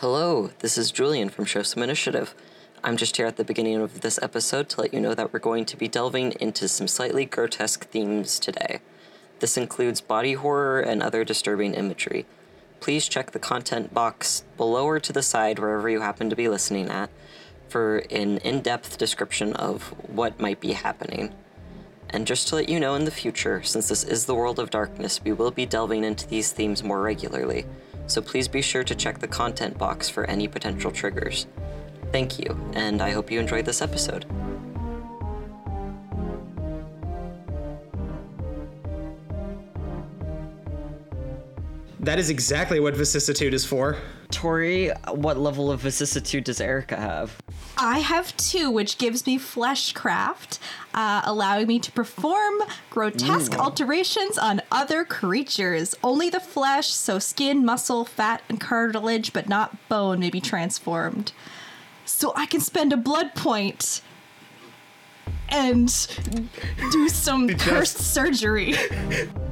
Hello, this is Julian from Show Some Initiative. I'm just here at the beginning of this episode to let you know that we're going to be delving into some slightly grotesque themes today. This includes body horror and other disturbing imagery. Please check the content box below or to the side, wherever you happen to be listening at, for an in depth description of what might be happening. And just to let you know in the future, since this is the world of darkness, we will be delving into these themes more regularly, so please be sure to check the content box for any potential triggers. Thank you, and I hope you enjoyed this episode. That is exactly what vicissitude is for. Tori, what level of vicissitude does Erica have? I have two, which gives me fleshcraft, uh, allowing me to perform grotesque alterations on other creatures. Only the flesh, so skin, muscle, fat, and cartilage, but not bone, may be transformed. So I can spend a blood point and do some cursed surgery.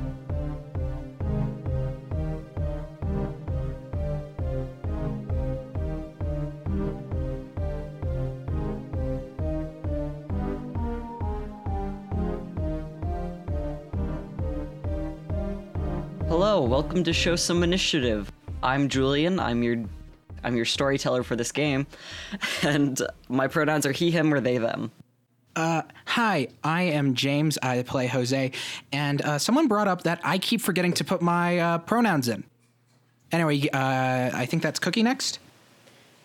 Hello, welcome to Show Some Initiative. I'm Julian. I'm your I'm your storyteller for this game. And my pronouns are he, him, or they, them. Uh, Hi, I am James. I play Jose, and uh, someone brought up that I keep forgetting to put my uh, pronouns in. Anyway, uh, I think that's Cookie next.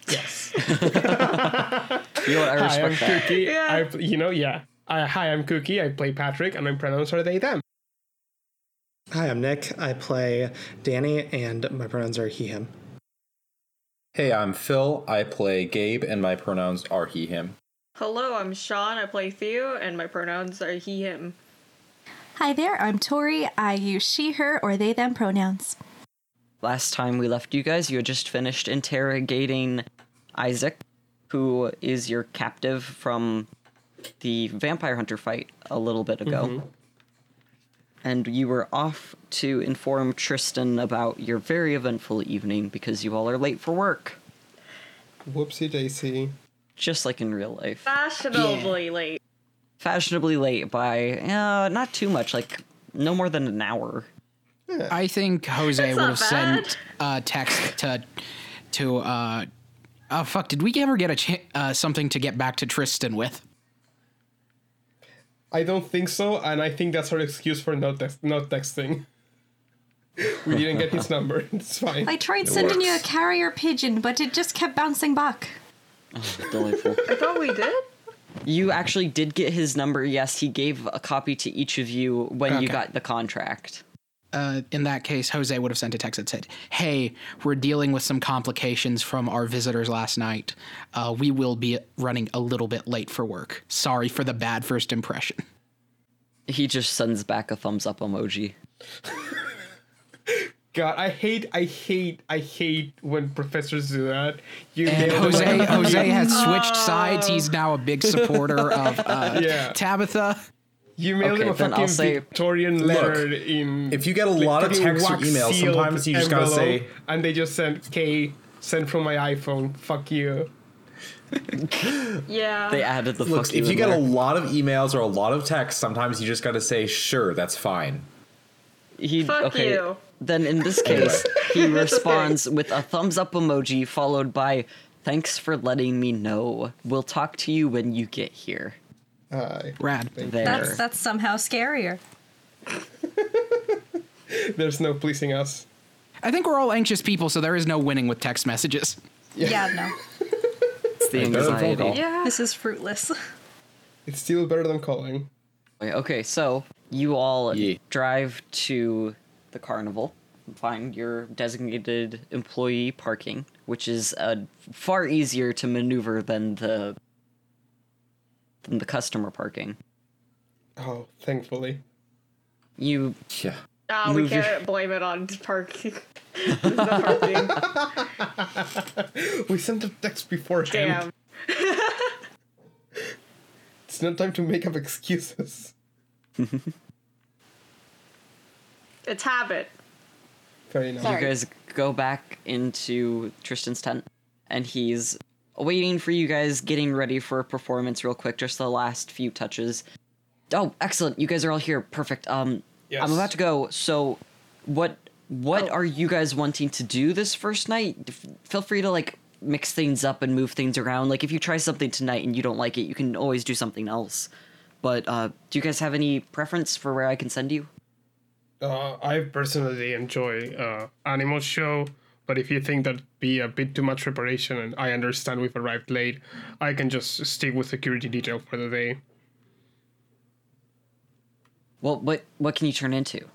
Yes. You know what? I Hi, I'm that. Cookie. I, you know, yeah. Uh, hi, I'm Cookie. I play Patrick, and my pronouns are they, them. Hi, I'm Nick. I play Danny, and my pronouns are he, him. Hey, I'm Phil. I play Gabe, and my pronouns are he, him. Hello, I'm Sean. I play Theo, and my pronouns are he, him. Hi there, I'm Tori. I use she, her, or they, them pronouns. Last time we left you guys, you had just finished interrogating Isaac, who is your captive from the vampire hunter fight a little bit ago. Mm-hmm. And you were off to inform Tristan about your very eventful evening because you all are late for work, Whoopsie daisy. just like in real life. Fashionably late. Fashionably late by uh, not too much, like no more than an hour. I think Jose would not have sent a text to to. Uh, oh fuck! Did we ever get a ch- uh, something to get back to Tristan with? I don't think so, and I think that's her excuse for not text, not texting. We didn't get his number. It's fine. I tried sending you a works. carrier pigeon, but it just kept bouncing back. Delightful. I thought we did. You actually did get his number. Yes, he gave a copy to each of you when you Okay. got the contract. Uh, in that case, Jose would have sent a text that said, "Hey, we're dealing with some complications from our visitors last night. Uh, we will be running a little bit late for work. Sorry for the bad first impression." He just sends back a thumbs up emoji. God, I hate, I hate, I hate when professors do that. You And Jose. Jose has switched sides. He's now a big supporter of uh, Yeah. Tabitha. You mailed Okay, him a fucking say- Victorian letter in. if you get a like, lot of fucking texts or wax emails, sometimes you just gotta say- And they just sent K sent from my iPhone. Fuck you. Yeah. They added the Look, fuck you if you get there. a lot of emails or a lot of texts, sometimes you just gotta say, sure, that's fine. he Fuck okay. you. Then in this case, he responds with a thumbs up emoji followed by "Thanks for letting me know. We'll talk to you when you get here." Hi. Rad. There. That's that's somehow scarier. There's no pleasing us. I think we're all anxious people, so there is no winning with text messages. Yeah, no. it's the Better anxiety. yeah. This is fruitless. It's still better than calling. Okay, Okay, so you all Yeah. drive to the carnival, find your designated employee parking, which is uh, far easier to maneuver than the than the customer parking. Oh, thankfully. You Yeah. Ah, we can't blame it on parking. Parking. We sent a text beforehand. Damn. It's not time to make up excuses. It's habit. Fair enough. you guys go back into Tristan's tent, and he's waiting for you guys, getting ready for a performance real quick. Just the last few touches. Oh, excellent! You guys are all here. Perfect. Um, Yes. I'm about to go. So, what what are you guys wanting to do this first night? F- Feel free to like mix things up and move things around. Like if you try something tonight and you don't like it, you can always do something else. But uh, do you guys have any preference for where I can send you? Uh, I personally enjoy uh, Animal Show, but if you think that'd be a bit too much preparation, and I understand we've arrived late, I can just stick with security detail for the day. Well, what what can you turn into?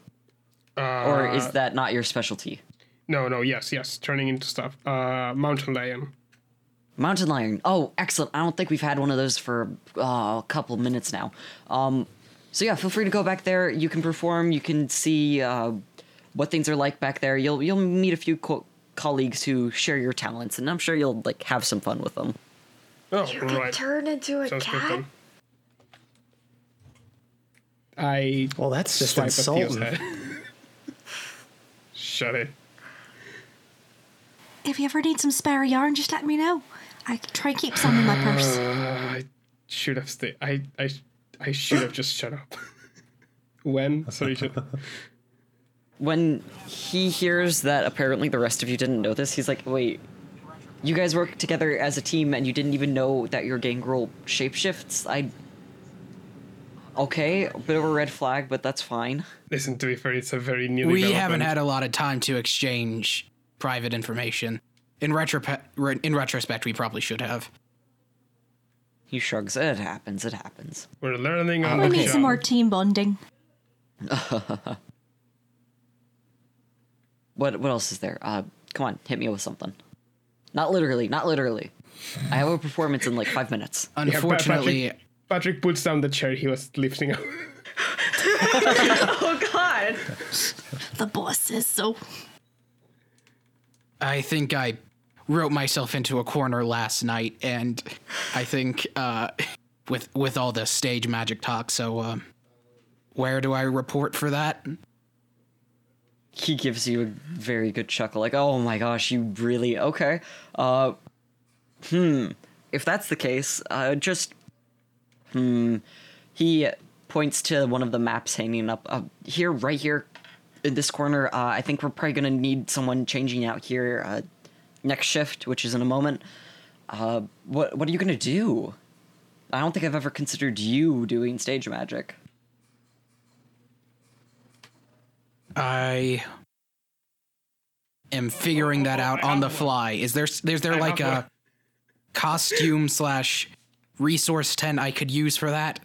or is that not your specialty? No, no, yes, yes, turning into stuff. Uh, Mountain Lion. Mountain lion. Oh, excellent. I don't think we've had one of those for uh, a couple minutes now. Um, so yeah, feel free to go back there. You can perform. You can see uh, what things are like back there. You'll you'll meet a few co- colleagues who share your talents, and I'm sure you'll like have some fun with them. Oh, You can right. turn into a Sounds cat. then. I Well, that's just swipe at insulting. Shut it. If you ever need some spare yarn, just let me know. I try and keep some in my purse. Uh, I should have stayed. I, I, I should have just shut up. when? Sorry, should. When he hears that apparently the rest of you didn't know this, he's like, "Wait, you guys work together as a team, and you didn't even know that your gangrel shapeshifts?" I. Okay, a bit of a red flag, but that's fine. Listen, to be fair, it's a very new We haven't had a lot of time to exchange private information. In, retrope- re- in retrospect, we probably should have. He shrugs. It happens. It happens. We're learning um, on We the need job. some more team bonding. What what else is there? Uh, come on, hit me with something. Not literally. Not literally. I have a performance in like five minutes. Yeah, Unfortunately, Patrick, Patrick puts down the chair he was lifting up. Oh God! The boss says so. I think I wrote myself into a corner last night, and I think uh, with with all the stage magic talk. So, um, where do I report for that? He gives you a very good chuckle, like, "Oh my gosh, you really okay?" Uh, hmm. If that's the case, uh, just hmm. He points to one of the maps hanging up uh, here, right here, in this corner. Uh, I think we're probably gonna need someone changing out here uh, next shift, which is in a moment. Uh, what what are you gonna do? I don't think I've ever considered you doing stage magic. I am figuring that out on the fly. Is there is there like a costume slash resource tent I could use for that?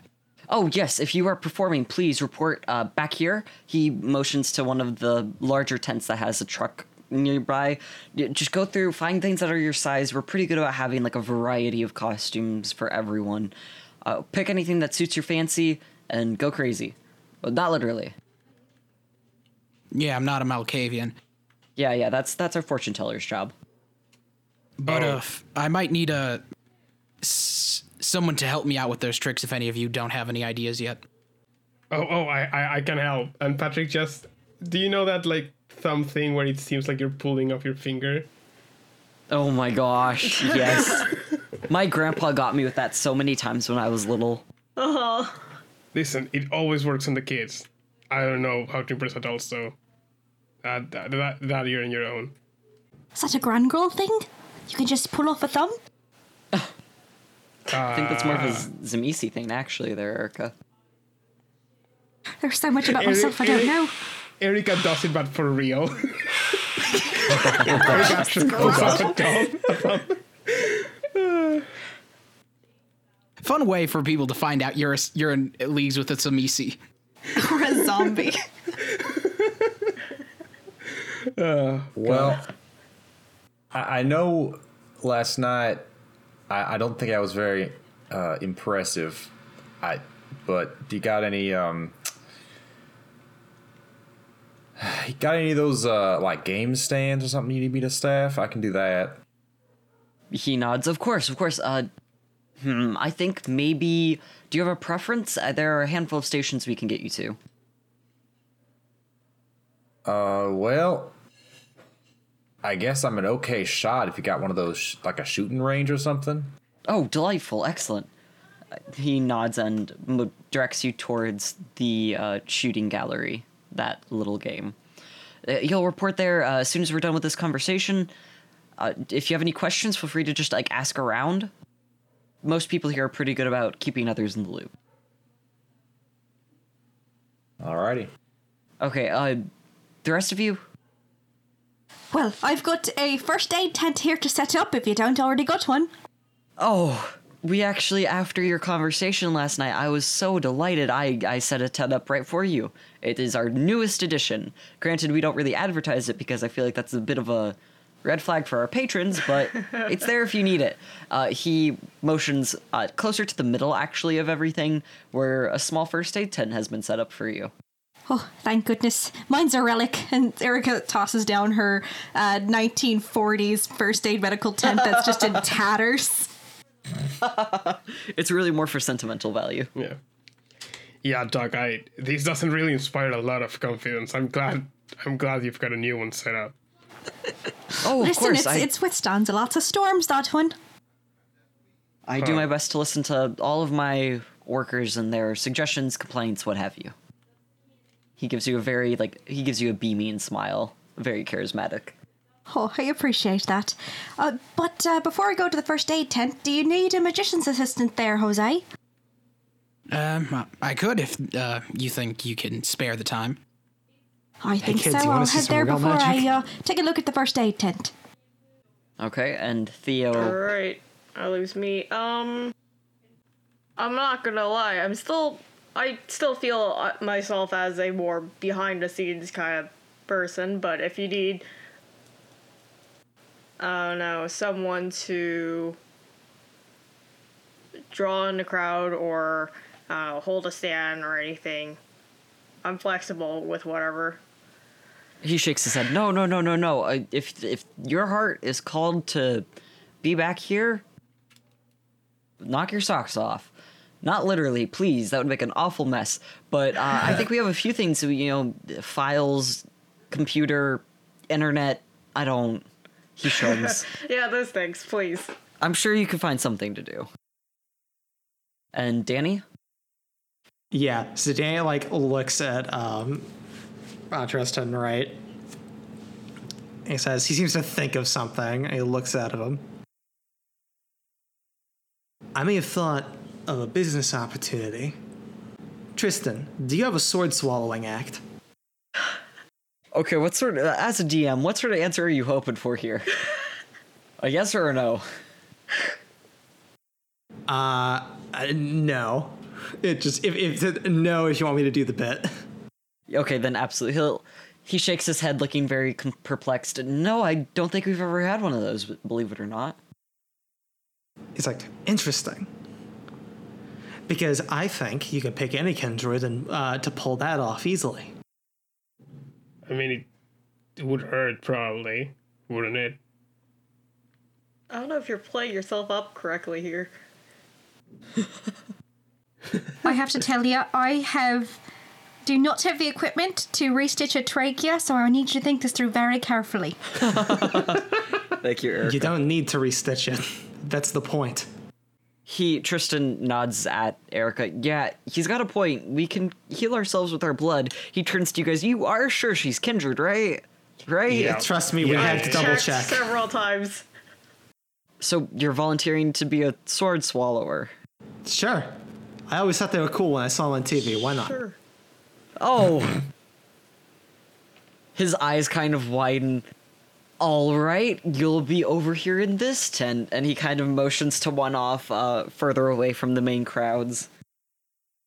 Oh yes, if you are performing, please report uh, back here. He motions to one of the larger tents that has a truck nearby. Just go through, find things that are your size. We're pretty good about having like a variety of costumes for everyone. Uh, pick anything that suits your fancy and go crazy. But not literally. Yeah, I'm not a Malkavian, Yeah, yeah, that's that's our fortune teller's job. but Oh. uh, f- I might need a s- someone to help me out with those tricks. If any of you don't have any ideas yet. Oh, oh, I, I, I can help. And Patrick, just do you know that like thumb thing where it seems like you're pulling off your finger? Oh my gosh, yes. My grandpa got me with that so many times when I was little. Oh. Listen, it always works on the kids. I don't know how to impress adults, so that that, that, that you're on your own. Is that a Gangrel thing? You can just pull off a thumb? I think that's more of a ah. Z- Tzimisce thing, actually, there, Erica. There's so much about Eric- myself I don't Eric- know. Erica does it, but for real. Erica actually pulls off a thumb. Fun way for people to find out you're a, you're in leagues with a Tzimisce. Or a zombie. Well, I, I know last night. I, I don't think I was very uh, impressive. I, but do you got any um? You got any of those uh like game stands or something you need me to staff? I can do that. He nods. Of course, of course. Uh, hmm. I think maybe. Do you have a preference? Uh, there are a handful of stations we can get you to. Uh, well, I guess I'm an okay shot if you got one of those, like a shooting range or something. Oh, delightful, excellent. He nods and m- directs you towards the uh, shooting gallery, that little game. Uh, you'll report there uh, as soon as we're done with this conversation. Uh, if you have any questions, feel free to just like ask around. Most people here are pretty good about keeping others in the loop. Alrighty. Okay, uh, the rest of you, Well, I've got a first aid tent here to set up if you don't already got one. Oh, we actually, after your conversation last night, I was so delighted. I, I set a tent up right for you. It is our newest edition. Granted, we don't really advertise it because I feel like that's a bit of a red flag for our patrons, but it's there if you need it. Uh, he motions uh, closer to the middle, actually, of everything, where a small first aid tent has been set up for you. Oh, thank goodness. Mine's a relic. And Erica tosses down her uh, 1940s first aid medical tent that's just in tatters. It's really more for sentimental value. Yeah. Yeah, Doc, I this doesn't really inspire a lot of confidence. I'm glad I'm glad you've got a new one set up. Oh, of Listen, course. it's, I, it's withstands lots of storms, that one. I do my best to listen to all of my workers and their suggestions, complaints, what have you. He gives you a very like he gives you a beaming smile, very charismatic. Oh, I appreciate that. Uh, but uh, before I go to the first aid tent, do you need a magician's assistant there, Jose? Um, I could if uh, you think you can spare the time. I think kids, so. I'll head there before magic? I uh, take a look at the first aid tent. Okay, and Theo. Alright, I lose me. Um, I'm not gonna lie, I'm still. I still feel uh, myself as a more behind the scenes kind of person, but if you need. I don't know, someone to draw in the crowd or uh, hold a stand or anything, I'm flexible with whatever. He shakes his head. No, no, no, no, no. If if your heart is called to be back here, knock your socks off. Not literally, please. That would make an awful mess. But uh, I think we have a few things. You know, files, computer, internet. I don't. He shrugs. Yeah, those things, please. I'm sure you can find something to do. And Danny? Yeah. So Danny like looks at um, uh, Tristan, right? He says he seems to think of something. He looks at him. I may have thought of a business opportunity. Tristan, do you have a sword swallowing act? Okay, what sort of, as a DM, what sort of answer are you hoping for here? a yes or a no? Uh, uh, no. It just if if no if you want me to do the bit. Okay, then absolutely. He'll he shakes his head, looking very perplexed. No, I don't think we've ever had one of those. Believe it or not. He's like, interesting. Because I think you could pick any kindred and uh, to pull that off easily. I mean it, it would hurt probably, wouldn't it? I don't know if you're playing yourself up correctly here. I have to tell you, I have do not have the equipment to restitch a trachea, so I need you to think this through very carefully. Thank you, Eric. You don't need to restitch it. That's the point. He Tristan nods at Erica. Yeah, he's got a point. We can heal ourselves with our blood. He turns to you guys. You are sure she's kindred, right? Right. Yeah. Trust me, we Yeah. have to double check. several times. So you're volunteering to be a sword swallower. Sure. I always thought they were cool when I saw them on TV. Why not? Sure. Oh. His eyes kind of widen. All right, you'll be over here in this tent, and he kind of motions to one off, uh, further away from the main crowds.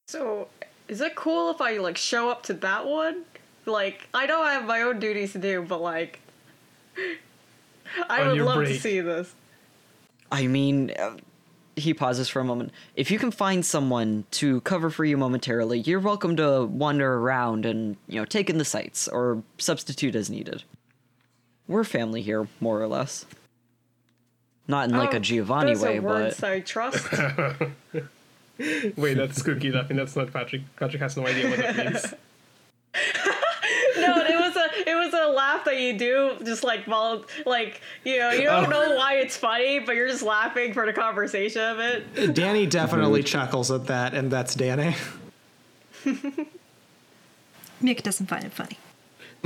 So, is it cool if I like show up to that one? Like, I know I have my own duties to do, but like, I On would your love to see this. I mean, uh, he pauses for a moment. If you can find someone to cover for you momentarily, you're welcome to wander around and, you know, take in the sights or substitute as needed. We're family here, more or less. Not in like Oh, a Giovanni those way, are but words I trust. Wait, that's cookie think That's not Patrick. Patrick has no idea what that means. no, it was a it was a laugh that you do, just like well, like you know, you don't oh. know why it's funny, but you're just laughing for the conversation of it. Danny definitely chuckles at that, and that's Danny. Mick doesn't find it funny.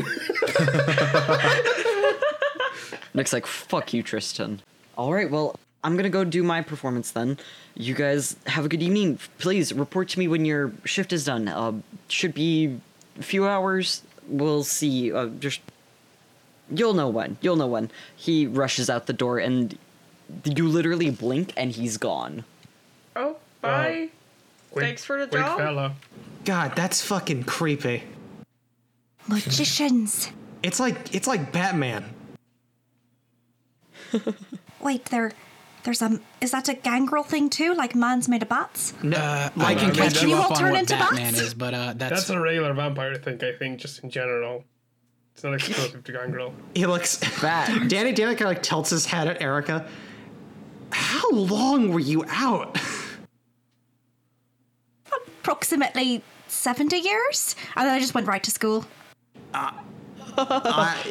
Nick's like, fuck you, Tristan. All right, well, I'm gonna go do my performance then. You guys have a good evening. Please report to me when your shift is done. Uh, should be a few hours. We'll see. Uh, just you'll know when. You'll know when. He rushes out the door, and you literally blink, and he's gone. Oh, bye. Quick- Thanks for the quick job. fella. God, that's fucking creepy. Magicians. It's like it's like Batman. Wait, there, there's a. Is that a gangrel thing too? Like man's made of bats? Uh, I can I catch can you you all turn into Batman bats? is, but uh, that's, That's a regular vampire thing, I think, just in general. It's not exclusive to Gangrel. He looks Bat. Danny Danny kind of like tilts his head at Erica. How long were you out? Approximately seventy years, and then I just went right to school.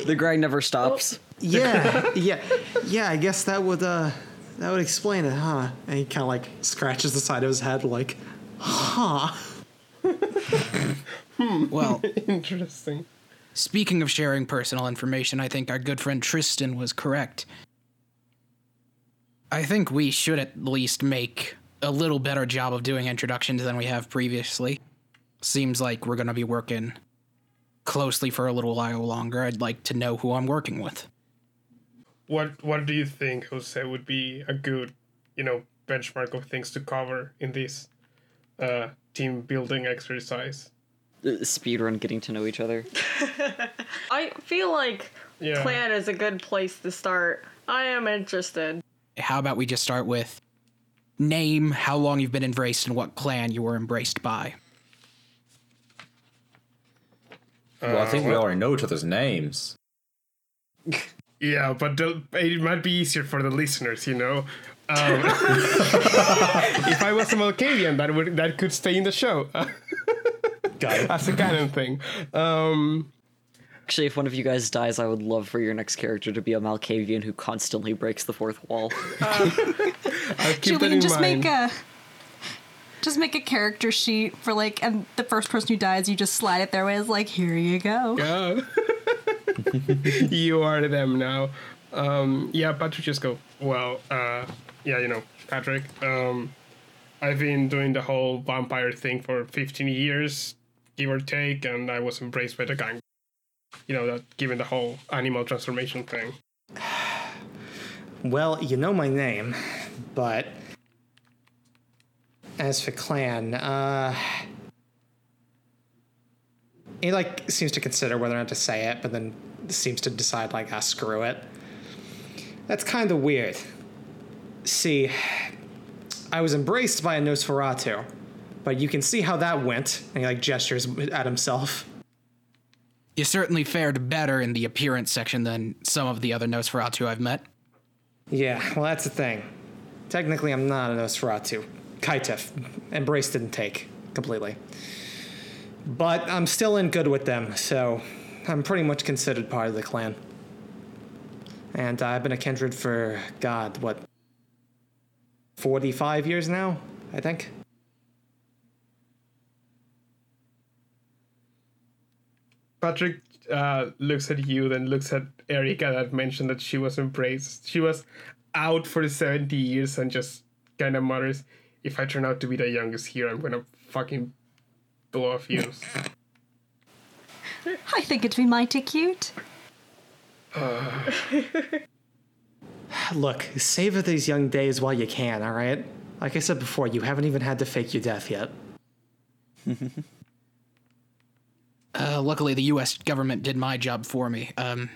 The grind never stops. yeah, yeah, yeah. I guess that would uh that would explain it, huh? And he kind of like scratches the side of his head, like, huh? well. Interesting. Speaking of sharing personal information, I think our good friend Tristan was correct. I think we should at least make a little better job of doing introductions than we have previously. Seems like we're going to be working closely for a little while longer. I'd like to know who I'm working with. What What do you think, Jose, would be a good, you know, benchmark of things to cover in this uh, team building exercise? Uh, Speedrun getting to know each other. I feel like Yeah. clan is a good place to start. I am interested. How about we just start with name, how long you've been embraced, and what clan you were embraced by? Well, I think we already know each other's names. Yeah, but the, it might be easier for the listeners, you know. Um, if I was a Malkavian, that would that could stay in the show That's a canon thing. Um, Actually, if one of you guys dies, I would love for your next character to be a Malkavian who constantly breaks the fourth wall. I'll keep Should that we in just mind. make a just make a character sheet for like and the first person who dies you just slide it their way is like here you go. Yeah. you are them now. Um, yeah, Patrick just go, well, uh, yeah, you know, Patrick, um, I've been doing the whole vampire thing for 15 years, give or take, and I was embraced by the gang. You know, that given the whole animal transformation thing. Well, you know my name, but as for clan, uh, he like seems to consider whether or not to say it, but then seems to decide like, ah, screw it. That's kind of weird. See, I was embraced by a Nosferatu, but you can see how that went. And he like gestures at himself. You certainly fared better in the appearance section than some of the other Nosferatu I've met. Yeah, well, that's the thing. Technically, I'm not a Nosferatu. Caitiff. Embrace didn't take completely. But I'm still in good with them, so I'm pretty much considered part of the clan. And I've been a kindred for, God, what, 45 years now, I think? Patrick uh, looks at you, then looks at Erica that mentioned that she was embraced. She was out for 70 years and just kind of mutters, if I turn out to be the youngest here, I'm gonna fucking blow a fuse. I think it'd be mighty cute. Look, savor these young days while you can, alright? Like I said before, you haven't even had to fake your death yet. Uh, luckily, the U.S. government did my job for me. Um,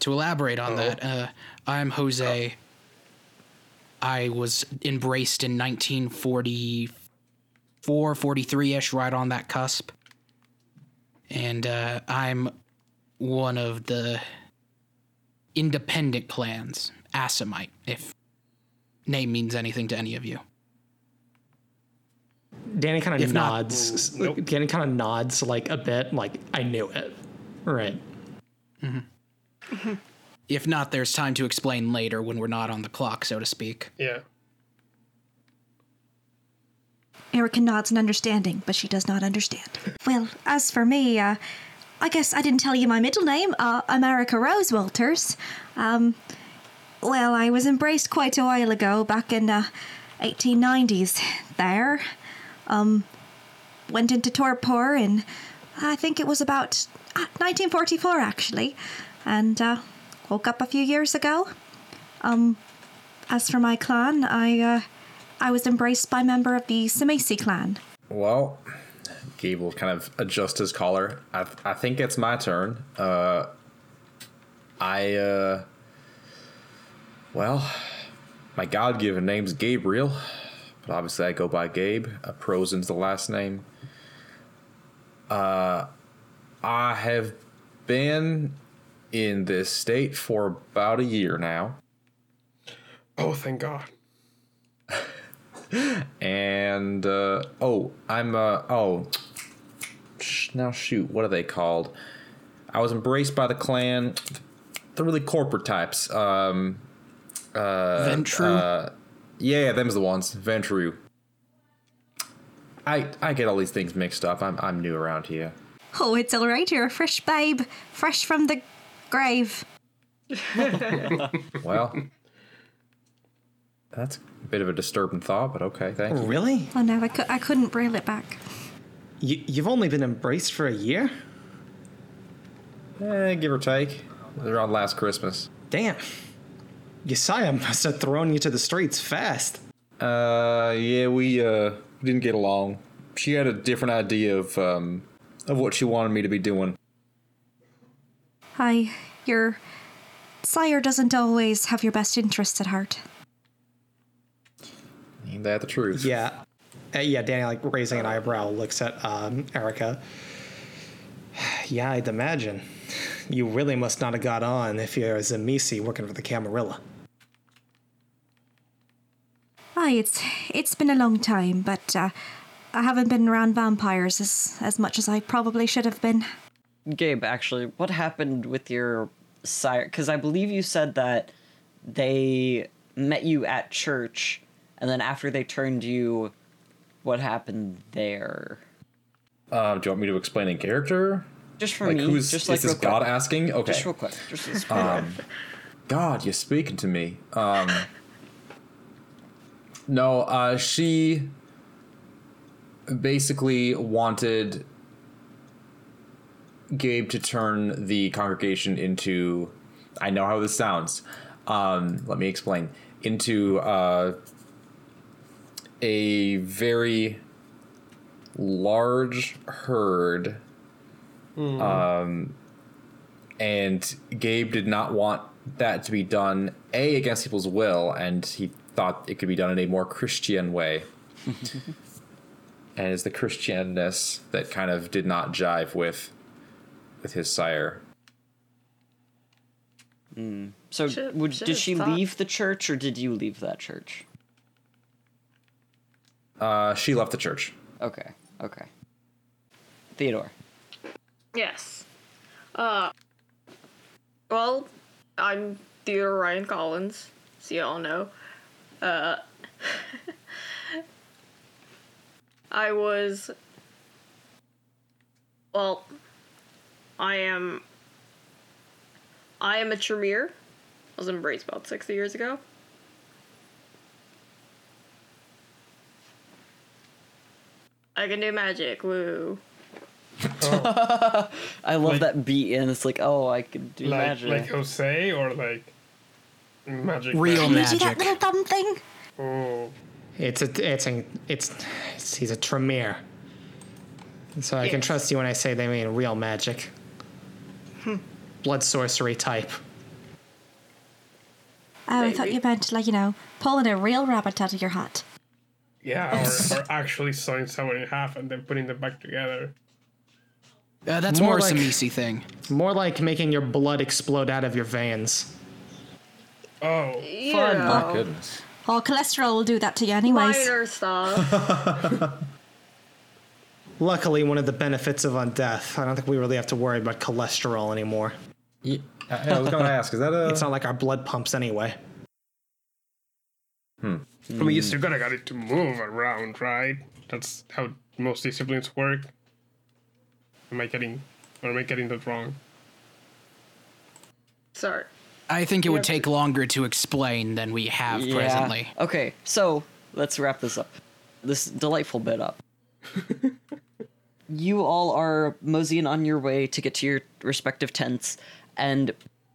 to elaborate on that, uh, I'm Jose. I was embraced in 1944, 43 ish, right on that cusp. And uh, I'm one of the independent clans, Assamite, if name means anything to any of you. Danny kind of If not- nods. Nope. Danny kind of nods like a bit, like I knew it. Right. If not, there's time to explain later when we're not on the clock, so to speak. Yeah. Erica nods in understanding, but she does not understand. Well, as for me, uh, I guess I didn't tell you my middle name, uh, America Rose Walters. Um, well, I was embraced quite a while ago, back in the 1890s. There, um, went into torpor, and I think it was about uh, 1944 actually, and uh, woke up a few years ago. Um, as for my clan, I uh, I was embraced by a member of the Tzimisce clan. Well, Gabe will kind of adjust his collar. I, I think it's my turn. Uh, I, uh, well, my God given name's Gabriel, but obviously I go by Gabe. Uh, Prosen's the last name. Uh, I have been in this state for about a year now. Oh, thank God. and uh, oh, I'm uh, oh, sh- now shoot, what are they called? I was embraced by the clan. They're really corporate types. Um, uh, Ventrue? Uh, yeah, them's the ones. Ventrue. I I get all these things mixed up. I'm I'm new around here. Oh, it's all right. You're a fresh babe, fresh from the grave. Well, that's a bit of a disturbing thought, but okay, thank you. Really? Oh no, I, cou- I couldn't braille it back. You, you've only been embraced for a year? Eh, give or take. Around last Christmas. Damn. Yesiah must have thrown you to the streets fast. Uh, yeah, we uh didn't get along. She had a different idea of um of what she wanted me to be doing. Hi, your sire doesn't always have your best interests at heart. Ain't that the truth? Yeah. Uh, yeah, Danny, like raising an eyebrow, looks at um, Erica. Yeah, I'd imagine. You really must not have got on if you're a Tzimisce working for the Camarilla. Aye, it's it's been a long time, but uh, I haven't been around vampires as as much as I probably should have been. Gabe, actually, what happened with your sire? Because I believe you said that they met you at church, and then after they turned you, what happened there? Uh, do you want me to explain in character? Just for Like me, who's just is like this real quick. God asking? Okay. Just real quick. Just Um, God, you're speaking to me. Um, no, uh, she basically wanted Gabe to turn the congregation into. I know how this sounds. Um, let me explain. Into uh, a very large herd and Gabe did not want that to be done a against people's will, and he thought it could be done in a more Christian way. and it's the Christianness that kind of did not jive with with his sire. So, Should- would, should did she thought- leave the church, or did you leave that church? Uh, she left the church. Okay, okay. Theodore. Yes. Uh. Well, I'm Theodore Ryan Collins, so y'all know. Uh. I was. Well, I am. I am a Tremere. I was embraced about 60 years ago. I can do magic, woo. Oh, I love Like- that beat, and it's like, oh, I could do like, magic. like Jose or like magic? Real man? You see that little dumb thing? Oh, It's a, it's a, it's, it's he's a Tremere. So I can trust you when I say they mean real magic. Blood sorcery type. Oh, I thought you meant like you know pulling a real rabbit out of your hat. yeah, or, or actually sawing someone in half and then putting them back together. Uh, that's More more, like- a Tzimisce thing. More like making your blood explode out of your veins. Oh, You My goodness. Oh, cholesterol will do that to you anyways. minor stuff. Luckily, one of the benefits of undeath. I don't think we really have to worry about cholesterol anymore. Uh, yeah, I was gonna ask, is that a? It's not like our blood pumps anyway. I mean, you still gotta get it to move around, right? That's how most disciplines work. Am I getting, or am I getting that wrong? Sorry. I think it would take longer to explain than we have presently. Okay, so let's wrap this up. This delightful bit up. you all are moseying on your way to get to your respective tents, and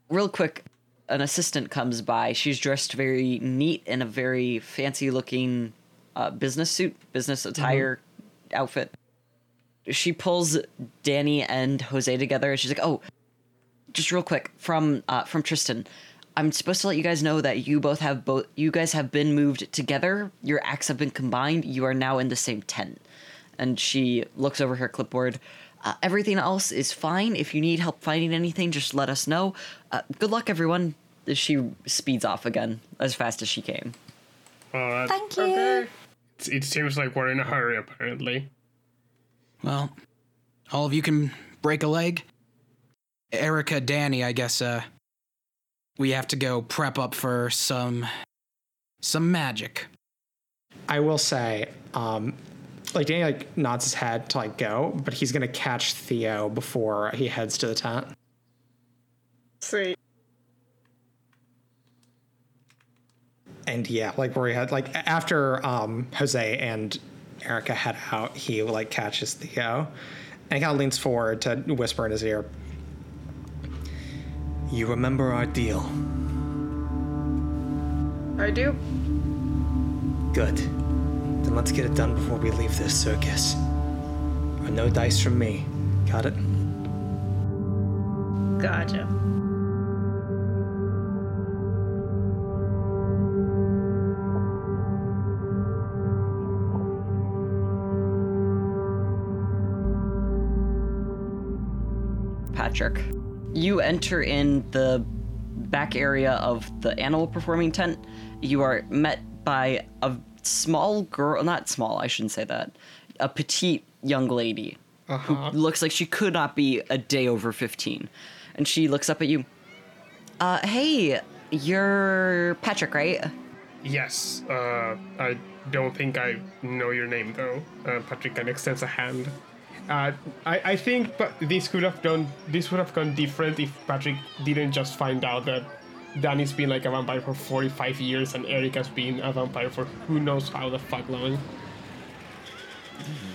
real quick, an assistant comes by. She's dressed very neat in a very fancy looking uh, business suit, business attire outfit. She pulls Danny and Jose together, and she's like, "Oh, just real quick from uh, from Tristan. I'm supposed to let you guys know that you both have both you guys have been moved together. Your acts have been combined. You are now in the same tent. And she looks over her clipboard. Uh, everything else is fine. If you need help finding anything, just let us know. Uh, good luck, everyone. She speeds off again as fast as she came. Uh, Thank you. Okay. it, it seems like we're in a hurry, apparently. Well, all of you can break a leg. Erica, Danny, I guess uh we have to go prep up for some some magic. I will say, um, like Danny like nods his head to like go, but he's gonna catch Theo before he heads to the tent. Sweet. And yeah, like where he had like after um, Jose and Erica head out, he like catches Theo, and kind of leans forward to whisper in his ear. You remember our deal? I do. Good. Then let's get it done before we leave this circus. Or no dice from me. Got it? Gotcha. Patrick. You enter in the back area of the animal performing tent. You are met by a small girl, not small, I shouldn't say that, a petite young lady who looks like she could not be a day over 15. And she looks up at you. Uh, hey, you're Patrick, right? Yes. Uh, I don't think I know your name though. Uh, Patrick kind of extends a hand. Uh, I, I think but this could have done this would have gone different if Patrick didn't just find out that Danny's been like a vampire for 45 years and Erica's been a vampire for who knows how the fuck long.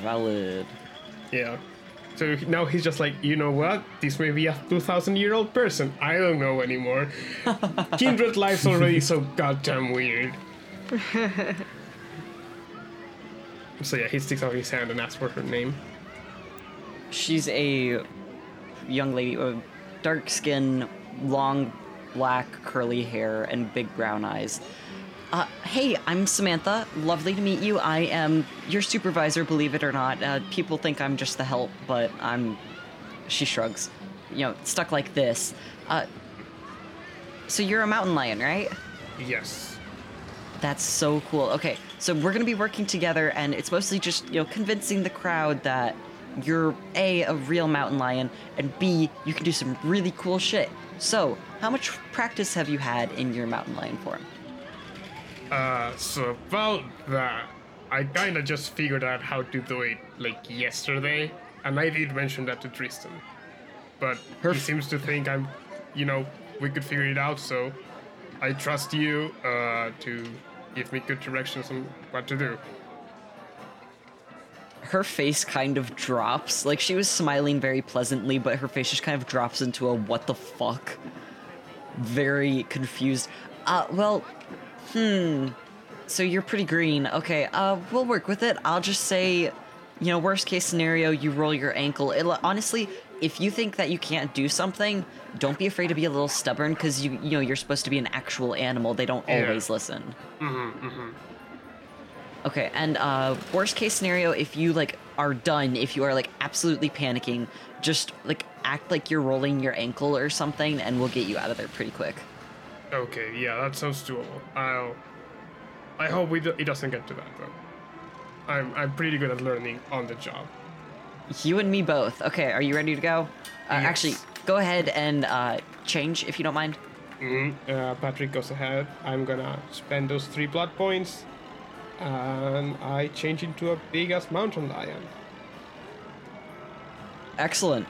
Valid. Yeah. So now he's just like, you know what? This may be a 2,000 year old person. I don't know anymore. Kindred life's already so goddamn weird. so yeah, he sticks out his hand and asks for her name. She's a young lady with dark skin, long black curly hair, and big brown eyes. Uh, hey, I'm Samantha. Lovely to meet you. I am your supervisor, believe it or not. Uh, people think I'm just the help, but I'm. She shrugs. You know, stuck like this. Uh, so you're a mountain lion, right? Yes. That's so cool. Okay, so we're gonna be working together, and it's mostly just you know convincing the crowd that you're a a real mountain lion, and b you can do some really cool shit. So, how much practice have you had in your mountain lion form? Uh, so about that, I kinda just figured out how to do it like yesterday, and I did mention that to Tristan. But he seems to think I'm, you know, we could figure it out, so I trust you uh, to give me good directions on what to do. Her face kind of drops. Like she was smiling very pleasantly, but her face just kind of drops into a what the fuck. Very confused. Uh, well, hmm. So you're pretty green. Okay, uh, we'll work with it. I'll just say, you know, worst case scenario, you roll your ankle. It, honestly, if you think that you can't do something, don't be afraid to be a little stubborn because you, you know, you're supposed to be an actual animal. They don't Yeah. always listen. Okay, and uh, worst case scenario, if you like are done, if you are like absolutely panicking, just like act like you're rolling your ankle or something, and we'll get you out of there pretty quick. Okay, yeah, that sounds doable. I'll. I hope we do, it doesn't get to that though. I'm I'm pretty good at learning on the job. You and me both. Okay, are you ready to go? Uh, Actually, go ahead and uh, change if you don't mind. Uh, Patrick goes ahead. I'm gonna spend those three blood points, and I change into a big ass mountain lion. Excellent.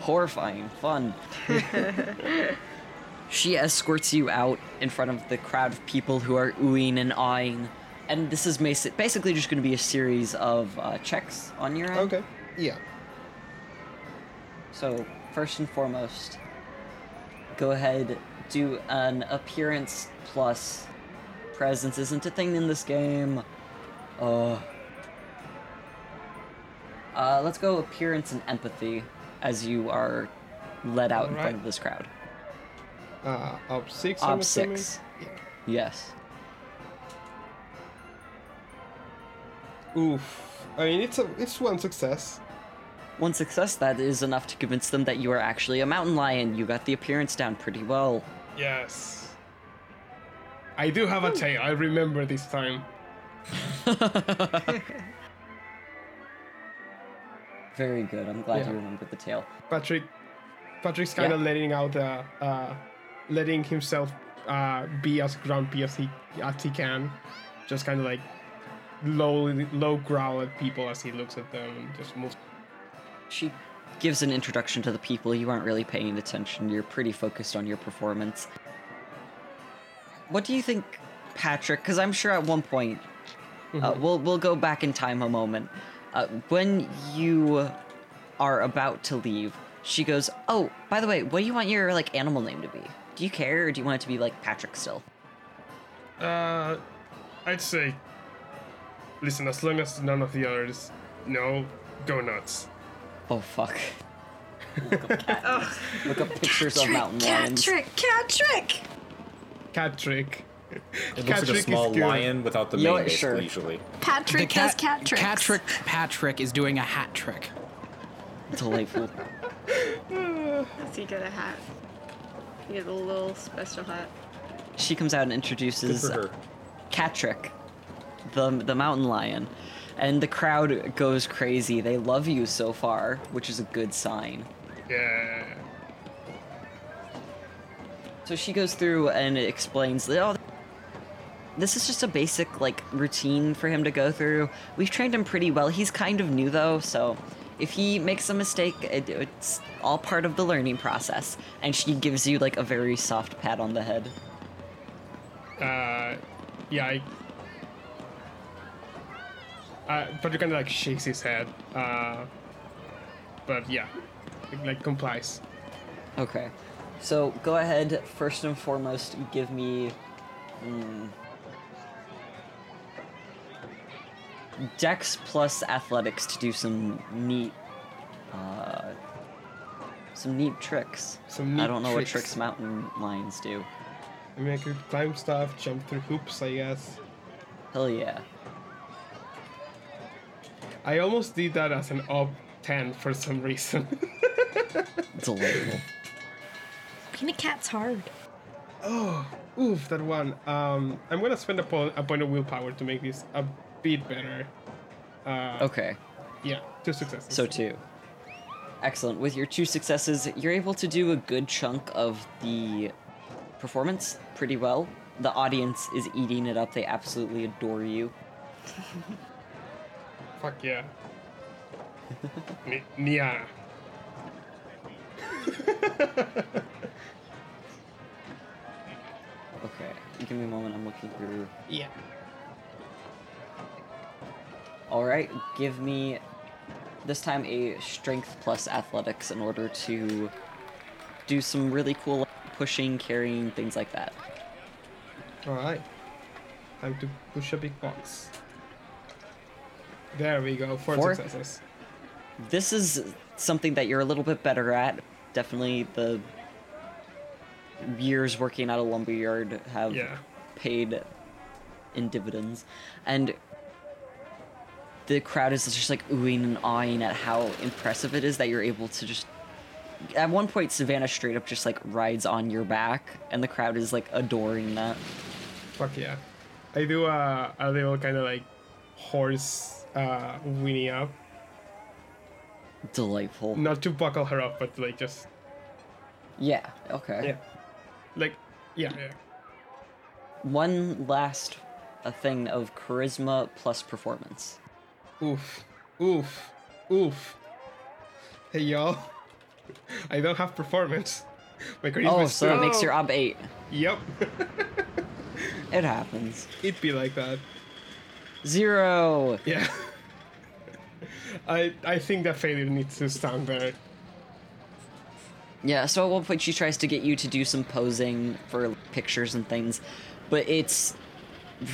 Horrifying. Fun. she escorts you out in front of the crowd of people who are oohing and eyeing. And this is basically just going to be a series of uh, checks on your end. Okay. Yeah. So, first and foremost, go ahead, do an appearance plus presence isn't a thing in this game. Uh, uh, let's go appearance and empathy as you are led out in front of this crowd. Uh, ob six. I'm Op assuming? six. Yes. Oof. I mean, it's a it's one success. One success, that is enough to convince them that you are actually a mountain lion. You got the appearance down pretty well. Yes. I do have a tail. I remember this time. Very good. I'm glad Yeah. you remembered the tail. Patrick, Patrick's kind of Yeah. letting out the, uh, letting himself uh, be as grumpy as he as he can, just kind of like low low growl at people as he looks at them and just moves. She gives an introduction to the people. You aren't really paying attention. You're pretty focused on your performance. What do you think, Patrick? Because I'm sure at one point, uh, we'll we'll go back in time a moment. Uh, when you are about to leave, she goes, "Oh, by the way, what do you want your like animal name to be? Do you care, or do you want it to be like Patrick still?" Uh, I'd say, listen, as long as none of the others know, go nuts. Oh fuck. Look up, cat- Look up pictures of mountain lions. Catrick, Catrick! Cat trick. It looks like a small lion without the mane, what, sure. usually. Patrick does cat tricks. Patrick Patrick is doing a hat trick. Delightful. Does he get a hat? He get a little special hat. She comes out and introduces for her. Catrick, the the mountain lion, and the crowd goes crazy. They love you so far, which is a good sign. Yeah. So she goes through and explains that oh, this is just a basic like routine for him to go through. We've trained him pretty well. He's kind of new though, so if he makes a mistake, it, it's all part of the learning process. And she gives you like a very soft pat on the head. Uh, yeah. I, uh, Patrick kind of like shakes his head. Uh, but yeah, like, like complies. Okay. So go ahead, first and foremost, give me. mm, Dex plus athletics to do some neat. Uh, some neat tricks. Some I don't know tricks. what tricks mountain lions do. I mean, I could climb stuff, jump through hoops, I guess. Hell yeah. I almost did that as an ob 10 for some reason. Delightful. Being a cat's hard. Oh, oof, that one. Um, I'm gonna spend a, po- a point of willpower to make this a bit better. Uh, Okay. Yeah, two successes. So two. Excellent. With your two successes, you're able to do a good chunk of the performance pretty well. The audience is eating it up. They absolutely adore you. Fuck yeah. Ni- Nia. Okay. Give me a moment. I'm looking through. Yeah. All right. Give me this time a strength plus athletics in order to do some really cool pushing, carrying, things like that. Alright. Time to push a big box. There we go, four, Four? successes. This is something that you're a little bit better at. Definitely the years working at a lumberyard have Yeah. paid in dividends. And the crowd is just like oohing and awing at how impressive it is that you're able to just. At one point, Savannah straight up just like rides on your back, and the crowd is like adoring that. Fuck yeah. I do uh, a little kind of like horse uh, whinny up. Delightful. Not to buckle her up, but like just Yeah. Okay. yeah, like yeah, yeah. One last a thing of charisma plus performance. Oof, oof, oof. Hey y'all, I don't have performance. My charisma Oh, so that makes your ob eight. Yep, It happens. it'd be like that. Zero. Yeah. I I think that failure needs to stand there. Yeah, so at one point she tries to get you to do some posing for pictures and things, but it's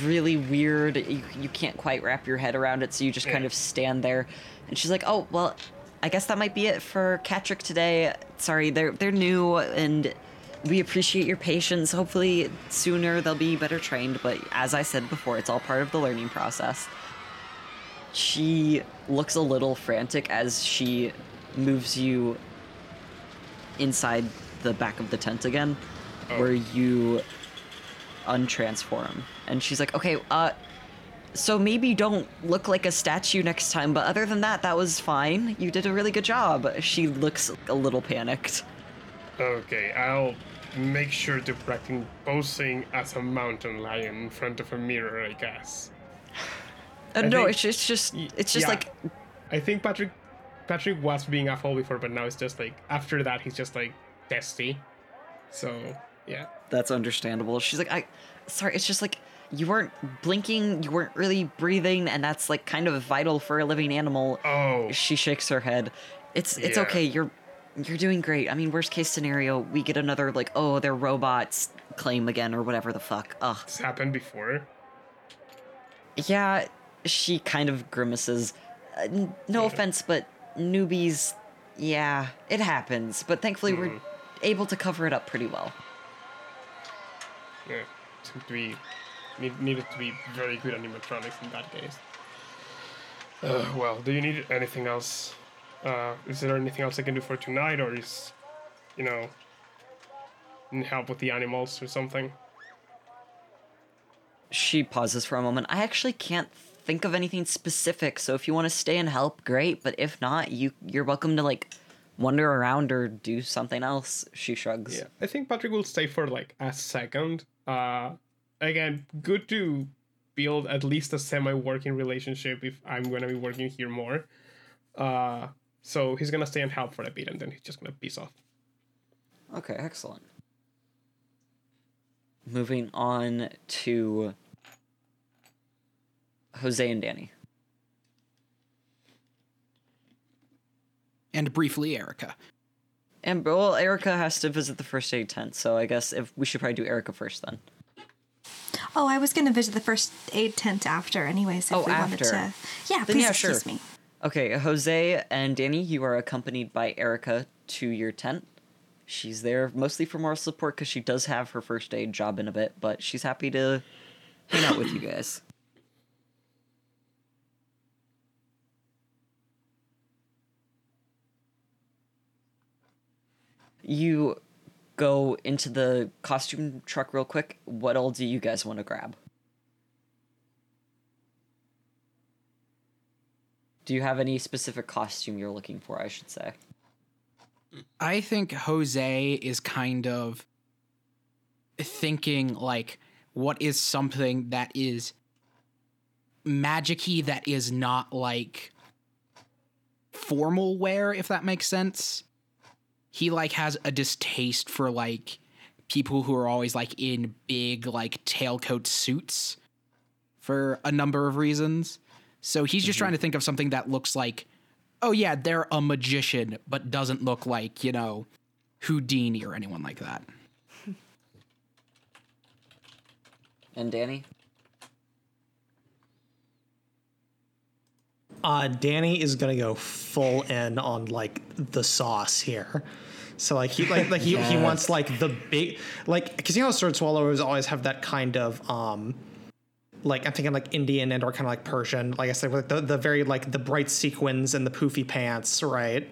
really weird. You, you can't quite wrap your head around it, so you just kind of stand there. And she's like, "Oh, well, I guess that might be it for Catrick today. Sorry, they're they're new and we appreciate your patience. Hopefully sooner they'll be better trained, but as I said before, it's all part of the learning process." She looks a little frantic as she moves you inside the back of the tent again, where you untransform. And she's like, okay, uh, so maybe don't look like a statue next time, but other than that, that was fine. You did a really good job. She looks a little panicked. Okay, I'll make sure to practice posing as a mountain lion in front of a mirror, I guess. Uh, I no, think- it's just, it's just, it's just yeah. like, I think Patrick Patrick was being a fool before, but now it's just like after that he's just like testy. So yeah. that's understandable. She's like, I, sorry, it's just like, you weren't blinking, you weren't really breathing, and that's like kind of vital for a living animal. Oh She shakes her head. It's it's Yeah. okay. You're you're doing great. I mean, worst case scenario, we get another like, oh, they're robots claim again or whatever the fuck. Ugh. it's happened before. Yeah, she kind of grimaces. Uh, n- no offense, but newbies, yeah, it happens. But thankfully, we're able to cover it up pretty well. Yeah. Seemed to be need, needed to be very good animatronics in that case. Uh, well, do you need anything else? Uh, is there anything else I can do for tonight, or is, you know, help with the animals or something? She pauses for a moment. I actually can't think of anything specific, so if you want to stay and help, great. But if not, you you're welcome to like wander around or do something else. She shrugs. Yeah, I think Patrick will stay for like a second. Uh, again, good to build at least a semi-working relationship if I'm gonna be working here more. Uh, so he's gonna stay and help for a bit, and then he's just gonna peace off. Okay, excellent. Moving on to Jose and Danny. And briefly, Erica. And well, Erica has to visit the first aid tent, so I guess if we should probably do Erica first then. Oh, I was going to visit the first aid tent after, anyways. If Oh, we wanted after. to. Yeah, Then please yeah, excuse sure. me. Okay, Jose and Danny, you are accompanied by Erica to your tent. She's there mostly for moral support because she does have her first aid job in a bit, but she's happy to hang out with you guys. You go into the costume truck real quick. What all do you guys want to grab? Do you have any specific costume you're looking for, I should say? I think Jose is kind of thinking like what is something that is magicy that is not like formal wear if that makes sense. He like has a distaste for like people who are always like in big like tailcoat suits for a number of reasons. So he's just trying to think of something that looks like oh yeah, they're a magician, but doesn't look like, you know, Houdini or anyone like that. And Danny? Uh, Danny is gonna go full in on like the sauce here. So like he like like he, he wants like the big like because you know sword swallowers always have that kind of um like I'm thinking like Indian and or kind of like Persian like I said like the, the very like the bright sequins and the poofy pants right?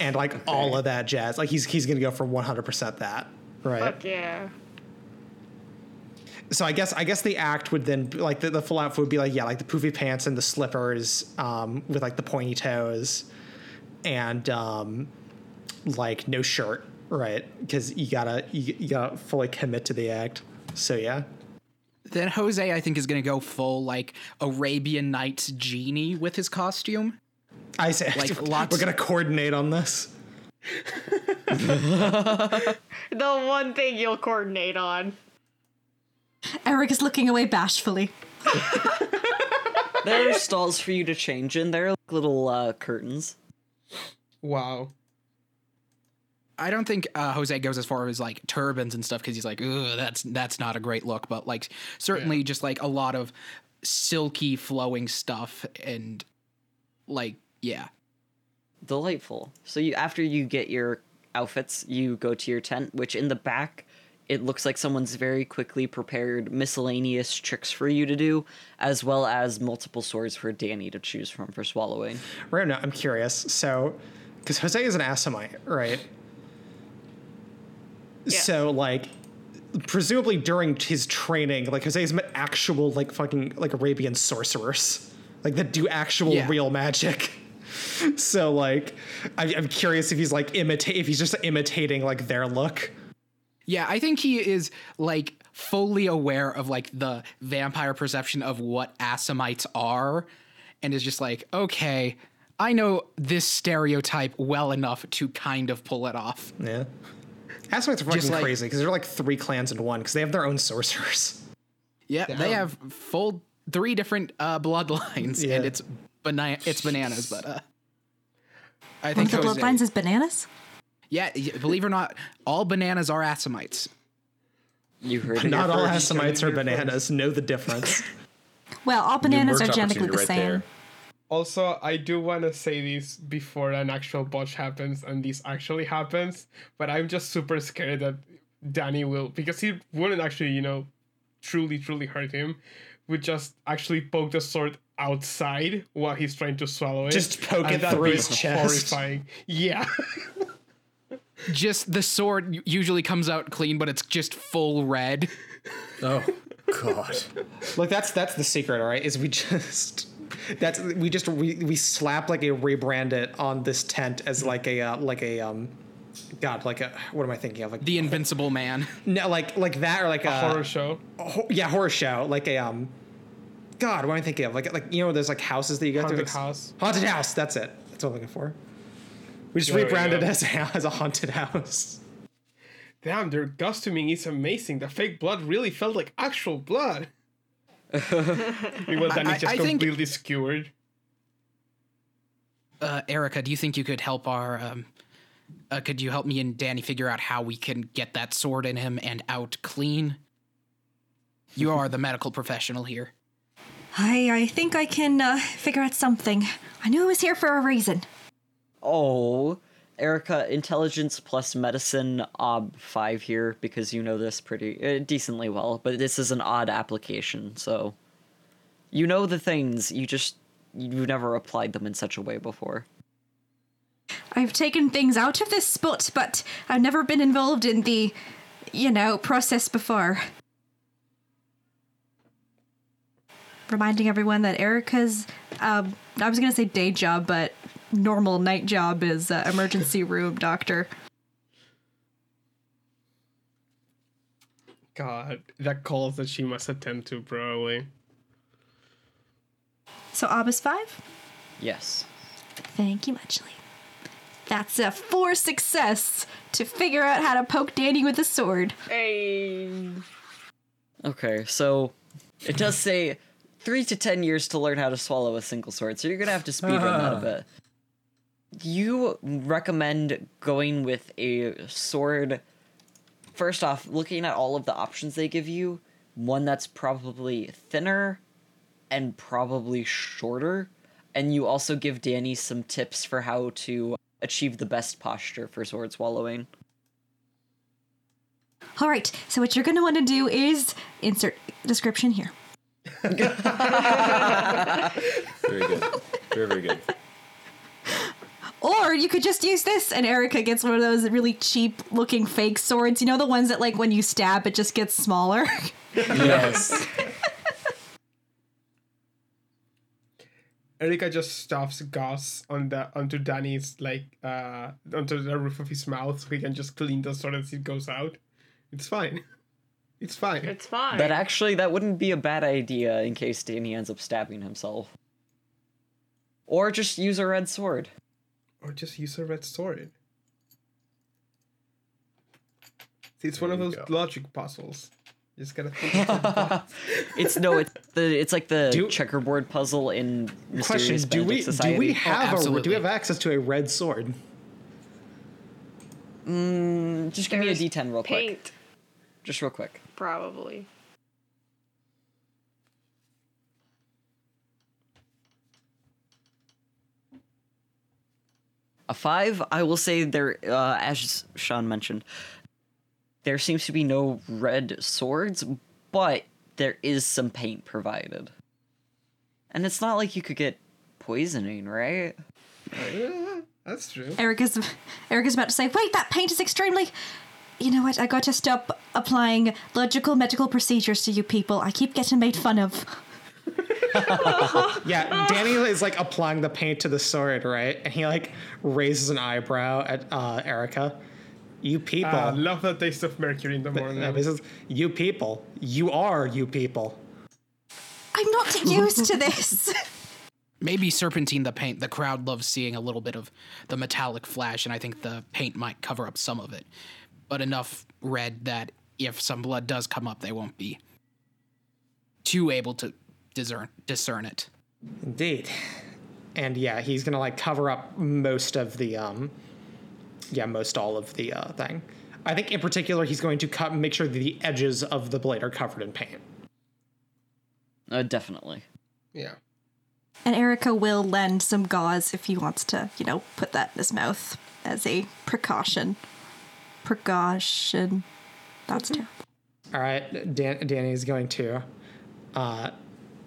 And like all of that jazz. Like he's he's gonna go for 100 percent that right? Fuck yeah. so I guess I guess the act would then be- like the, the full outfit would be like yeah like the poofy pants and the slippers um, with like the pointy toes, and um, like no shirt, right? Because you gotta you, you gotta fully commit to the act. So yeah, Then Jose, I think, is going to go full like Arabian Nights genie with his costume. I say Like, lots- we're gonna coordinate on this. The one thing you'll coordinate on. Erica is looking away bashfully. There are stalls for you to change in. There are like little uh, curtains. Wow. I don't think uh, Jose goes as far as like turbans and stuff because he's like, Ugh, that's that's not a great look. But like certainly just like a lot of silky flowing stuff and like yeah. Delightful. So you after you get your outfits, you go to your tent, which in the back it looks like someone's very quickly prepared miscellaneous tricks for you to do, as well as multiple swords for Danny to choose from for swallowing. Right now, I'm curious. So, because Jose is an Assamite, right? So, like, presumably during his training, like Jose's met actual, like, fucking, like Arabian sorcerers, like that do actual Yeah. real magic. so, like, I, I'm curious if he's like imitate, if he's just imitating like their look. Yeah, I think he is like fully aware of like the vampire perception of what Assamites are and is just like, okay, I know this stereotype well enough to kind of pull it off. Yeah. Assamites are fucking like- crazy because they're like three clans in one because they have their own sorcerers. Yeah, they have full three different uh, bloodlines Yeah. and it's bana- it's bananas, but uh I One think of the bloodlines is bananas. Yeah, believe it or not, all bananas are Assamites. You heard it Not all first. Assamites are bananas. Know the difference. Well, all bananas are genetically the right same. there. Also, I do want to say this before an actual botch happens and this actually happens, but I'm just super scared that Danny will, because he wouldn't actually, you know, truly, truly hurt him, would just actually poke the sword outside while he's trying to swallow it. Just poke and it through his chest. Horrifying. Yeah. Just the sword usually comes out clean, but it's just full red. Oh God. Look, that's that's the secret, all right? Is we just that's we just we, we slap like a rebrand it on this tent as like a uh, like a um God like a what am I thinking of like The Invincible Man. no like like that or like a, Horror show. ho- yeah horror show like a um God what am I thinking of like like you know there's like houses that you go Haunted to house. haunted house that's it that's what I'm looking for. We just There we rebranded go. as a as a haunted house. Damn, their costuming is amazing. The fake blood really felt like actual blood. Meanwhile, Danny's I- just I think- completely skewered. Uh, Erica, do you think you could help our? Um, uh, could you help me and Danny figure out how we can get that sword in him and out clean? You are the medical professional here. I I think I can uh, figure out something. I knew I was here for a reason. Oh, Erica, intelligence plus medicine, ob five here because you know this pretty uh, decently well. But this is an odd application, so you know the things. You just you've never applied them in such a way before. I've taken things out of this spot, but I've never been involved in the, you know, process before. Reminding everyone that Erica's, um, I was gonna say day job, but normal night job is uh, emergency room doctor. God, that calls that she must attend to, probably. So Abbas five. Yes. Thank you muchly. That's a four success to figure out how to poke Danny with a sword. Hey. Okay, so it does say three to ten years to learn how to swallow a single sword, so you're gonna have to speed run that a bit. You recommend going with a sword. First off, looking at all of the options they give you, one that's probably thinner and probably shorter, and you also give Danny some tips for how to achieve the best posture for sword swallowing. All right, so what you're going to want to do is insert description here. Very good. Very very good. Or you could just use this, and Erica gets one of those really cheap looking fake swords. You know, the ones that, like, when you stab, it just gets smaller? Yes. Erica just stuffs gauze on the onto Danny's like uh onto the roof of his mouth so he can just clean the sword as it goes out. It's fine. It's fine. It's fine. But actually, that wouldn't be a bad idea in case Danny ends up stabbing himself. Or just use a red sword. Or just use a red sword. See, it's one of those go. logic puzzles. You just gotta think outside the box. It's no, it's the it's like the Do- checkerboard puzzle in Question: Do we Society. do we have a oh, do we have access to a red sword? Mm, just give me a There's D10 real quick. paint, Just real quick. probably. A five, I will say there, uh, as Sean mentioned, there seems to be no red swords, but there is some paint provided. And it's not like you could get poisoning, right? Yeah, That's true. Erica's Erica's about to say, wait, that paint is extremely. You know what? I got to stop applying logical medical procedures to you people. I keep getting made fun of. Yeah, Danny is like applying the paint to the sword, right? And he like raises an eyebrow at uh, Erica. You people. I love the taste of mercury in the morning. No, this is you people. You are you people. I'm not used to this. Maybe serpentine the paint. The crowd loves seeing a little bit of the metallic flash, and I think the paint might cover up some of it. But enough red that if some blood does come up, they won't be too able to discern discern it. Indeed. And yeah, he's gonna like cover up most of the um yeah, most all of the uh thing. I think in particular he's going to cut make sure that the edges of the blade are covered in paint. Uh, definitely. Yeah. and Erica will lend some gauze if he wants to, you know, put that in his mouth as a precaution. Precaution. That's terrible. All right, Dan- Danny's going to uh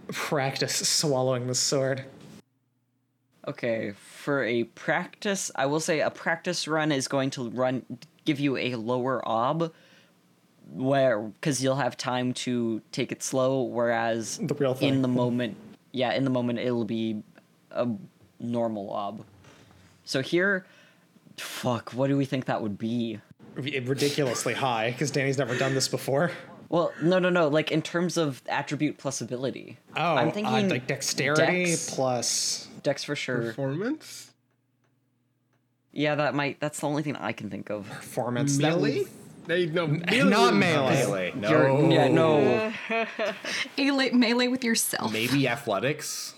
practice swallowing the sword. Okay, for a practice, I will say a practice run is going to run give you a lower ob, where because you'll have time to take it slow. Whereas The real thing. in the moment, yeah, in the moment it'll be a normal ob. So here, fuck, what do we think that would be? Ridiculously high because Danny's never done this before. Well, no, no, no. Like in terms of attribute plus ability. Oh, I'm uh, thinking like dexterity dex. plus Dex for sure. Performance? Yeah, that might. That's the only thing I can think of. performance. That Melee? would- They, no, not melee. Melee. No. You're- yeah, no. Melee, melee with yourself. Maybe athletics.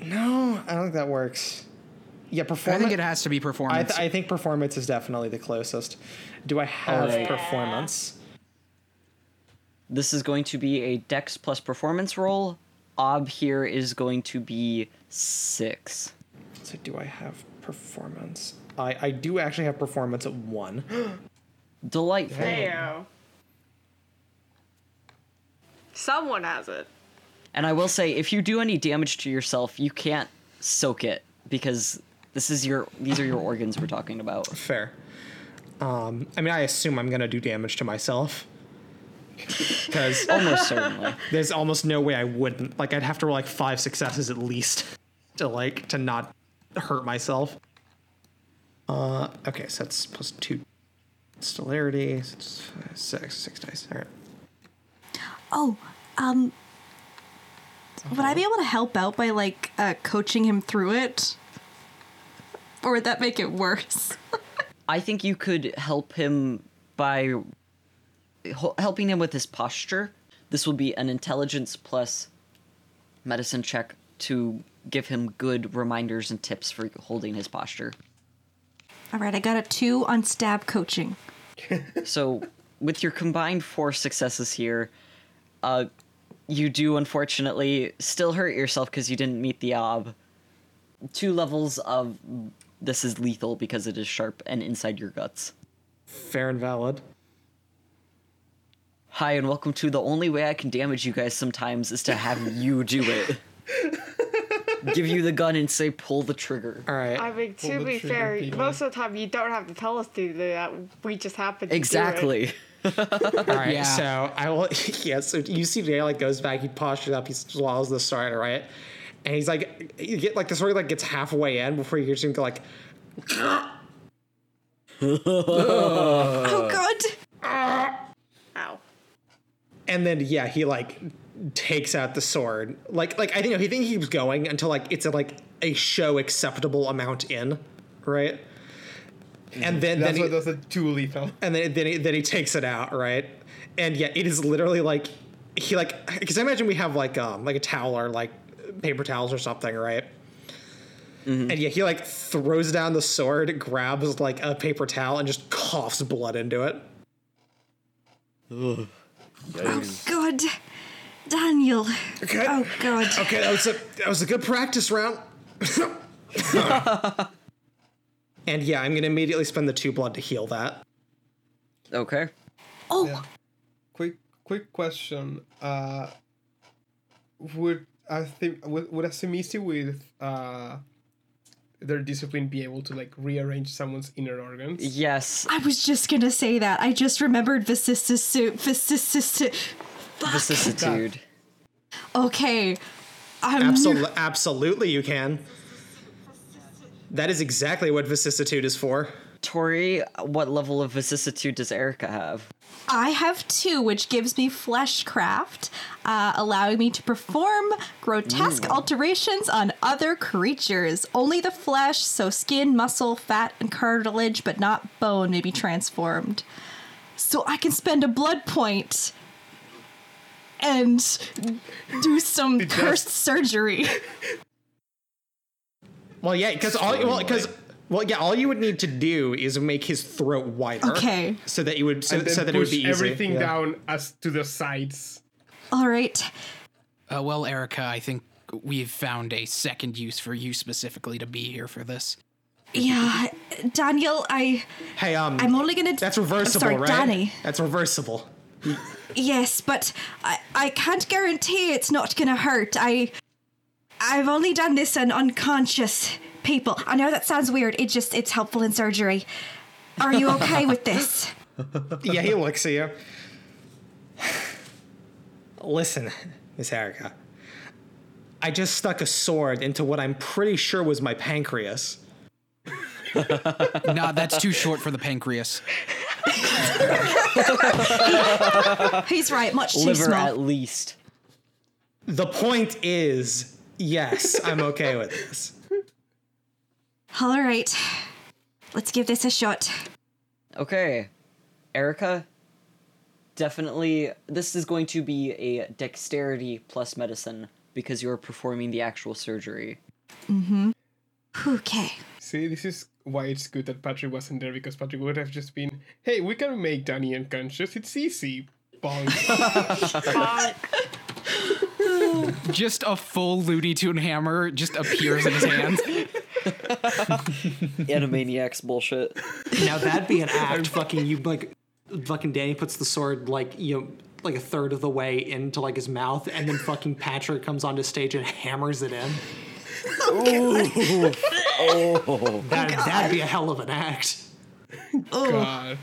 No, I don't think that works. Yeah, performance. I think it has to be I, performance. th- I think performance is definitely the closest. Do I have Alright. performance? This is going to be a Dex plus performance roll. Ob here is going to be six. So do I have performance? I, I do actually have performance at one. Delightful. Heyo. Someone has it. And I will say, if you do any damage to yourself, you can't soak it because this is your these are your organs we're talking about. Fair. Um, I mean, I assume I'm gonna do damage to myself. Because Almost certainly. there's almost no way I wouldn't. Like, I'd have to roll like five successes at least to like to not hurt myself. Uh, okay, so that's plus two celerity. So it's uh, six, six dice. All right. Oh, um, would I be able to help out by like uh, coaching him through it, or would that make it worse? I think you could help him by hel- helping him with his posture. This will be an intelligence plus medicine check to give him good reminders and tips for holding his posture. All right, I got a two on stab coaching. So, with your combined four successes here, uh, you do unfortunately still hurt yourself because you didn't meet the ob. Two levels of this is lethal because it is sharp and inside your guts. Fair and valid. Hi, and welcome to the only way I can damage you guys sometimes is to have you do it. Give you the gun and say, pull the trigger. All right. I mean, Pull to the be trigger, fair, Peter. most of the time you don't have to tell us to do that. We just happen to do it. Exactly. All right, Yeah. so I will. Yeah, so you see, Dale like goes back, he postures up, he swallows the sword, right? and he's like, you get like the sword like gets halfway in before you just go like, oh god. Ah. Ow. and then yeah, he like takes out the sword. Like like I think he think he keeps going until like it's a, like a show acceptable amount in, right? And then, then That's he, what that's a too lethal. and then then he, then he takes it out, right? And yeah, it is literally like he like because I imagine we have like um like a towel or like paper towels or something, right? And yeah, he like throws down the sword, grabs like a paper towel, and just coughs blood into it. Oh god. Daniel. Okay. Oh god. Okay, that was a that was a good practice round. and yeah, I'm gonna immediately spend the two blood to heal that. Okay. Oh, Quick, quick question. Uh, would I think would, would a Tzimisce with uh, their discipline be able to like rearrange someone's inner organs? Yes. I was just gonna say that. I just remembered vicissitude. Vicissitude. Vicissitude. Okay. I'm Absol- absolutely, you can. That is exactly what vicissitude is for. Tori, what level of vicissitude does Erica have? I have two, which gives me fleshcraft, uh, allowing me to perform grotesque alterations on other creatures. Only the flesh, so skin, muscle, fat, and cartilage, but not bone, may be transformed. So I can spend a blood point and do some cursed surgery. Well, yeah, because all well, because well, yeah, all you would need to do is make his throat wider. Okay. So that you would so, so that it would be easy. everything yeah. down as to the sides. All right. Uh, well, Erica, I think we've found a second use for you specifically to be here for this. Yeah, Daniel, I Hey, um, I'm only gonna. that's reversible, Sorry, right? Danny. That's reversible. Yes, but I, I can't guarantee it's not gonna hurt. I I've only done this on unconscious people. I know that sounds weird. It just it's helpful in surgery. Are you okay with this? yeah, he looks at you. Listen, Miss Erica. I just stuck a sword into what I'm pretty sure was my pancreas. nah, that's too short for the pancreas. He's right. Much too Liver small. at least. The point is, yes, I'm okay with this. All right, let's give this a shot. Okay. Erica, definitely this is going to be a dexterity plus medicine because you're performing the actual surgery. Mm-hmm. Okay. See, this is why it's good that Patrick wasn't there because Patrick would have just been, "Hey, we can make Danny unconscious. It's easy." Bonk. Just a full Looney Tune hammer just appears in his hands. Animaniacs bullshit. Now that'd be an act. fucking you like, fucking Danny puts the sword like you know like a third of the way into like his mouth, and then fucking Patrick comes onto stage and hammers it in. Oh. That, oh that'd be a hell of an act. Oh. God.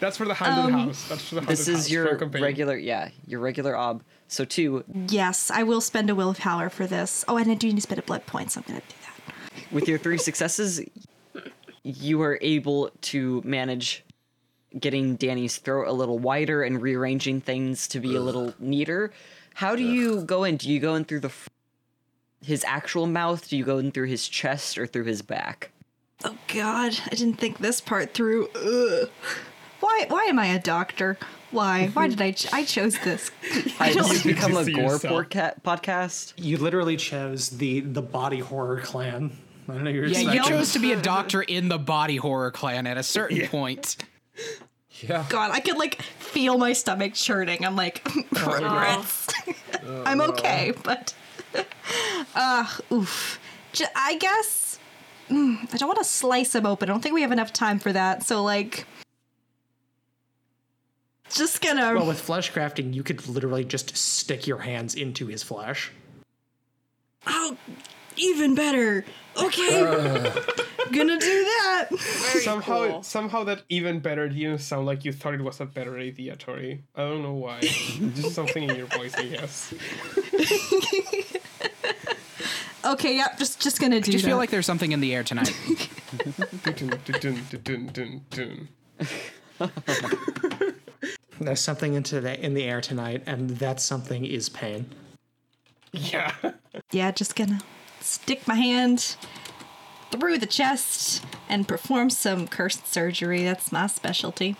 That's for the haunted um, house. That's for the haunted This is for your regular, yeah, your regular ob. So two, Yes, I will spend a willpower for this. Oh, and I do need to spend a blood point, so I'm gonna do that. With your three successes, you are able to manage getting Danny's throat a little wider and rearranging things to be a little neater. How do you go in? Do you go in through the f- his actual mouth? Do you go in through his chest or through his back? Oh God, I didn't think this part through. Ugh. Why? Why am I a doctor? Why? Why did I? Ch- I chose this. I Did don't. you become a gore yourself. podca- podcast? You literally chose the the body horror clan. I know you're Yeah, you chose to be a doctor in the body horror clan at a certain point. Yeah. God, I could like feel my stomach churning. I'm like, regrets. I'm okay, but uh, oof. J- I guess mm, I don't want to slice him open. I don't think we have enough time for that. So like, just gonna. Well, with flesh crafting, you could literally just stick your hands into his flesh. Oh, even better. Okay, gonna do that. Very Somehow, cool. somehow that even better didn't sound like you thought it was a better idea, Tori. I don't know why. Just something in your voice, I guess. Okay, yep, just just gonna do I just that. feel like there's something in the air tonight. There's something into the, in the air tonight, and that something is pain. Yeah. yeah, just gonna stick my hand through the chest and perform some cursed surgery. That's my specialty.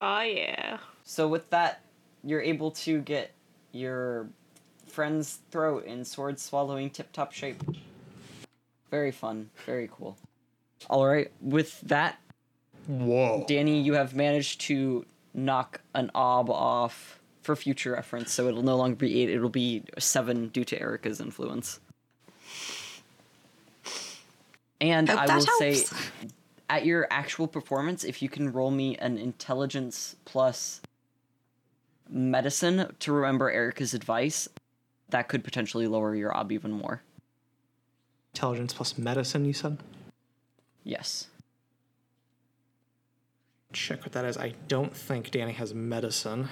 Oh yeah. So with that, you're able to get your friend's throat in sword swallowing tip top shape. Very fun, very cool. All right, with that, Whoa. Danny, you have managed to knock an ob off for future reference, so it'll no longer be eight; it'll be seven due to Erica's influence. And Hope I that will say, at your actual performance, if you can roll me an intelligence plus medicine to remember Erica's advice, that could potentially lower your ob even more. Intelligence plus medicine, you said? Yes. Check what that is. I don't think Danny has medicine.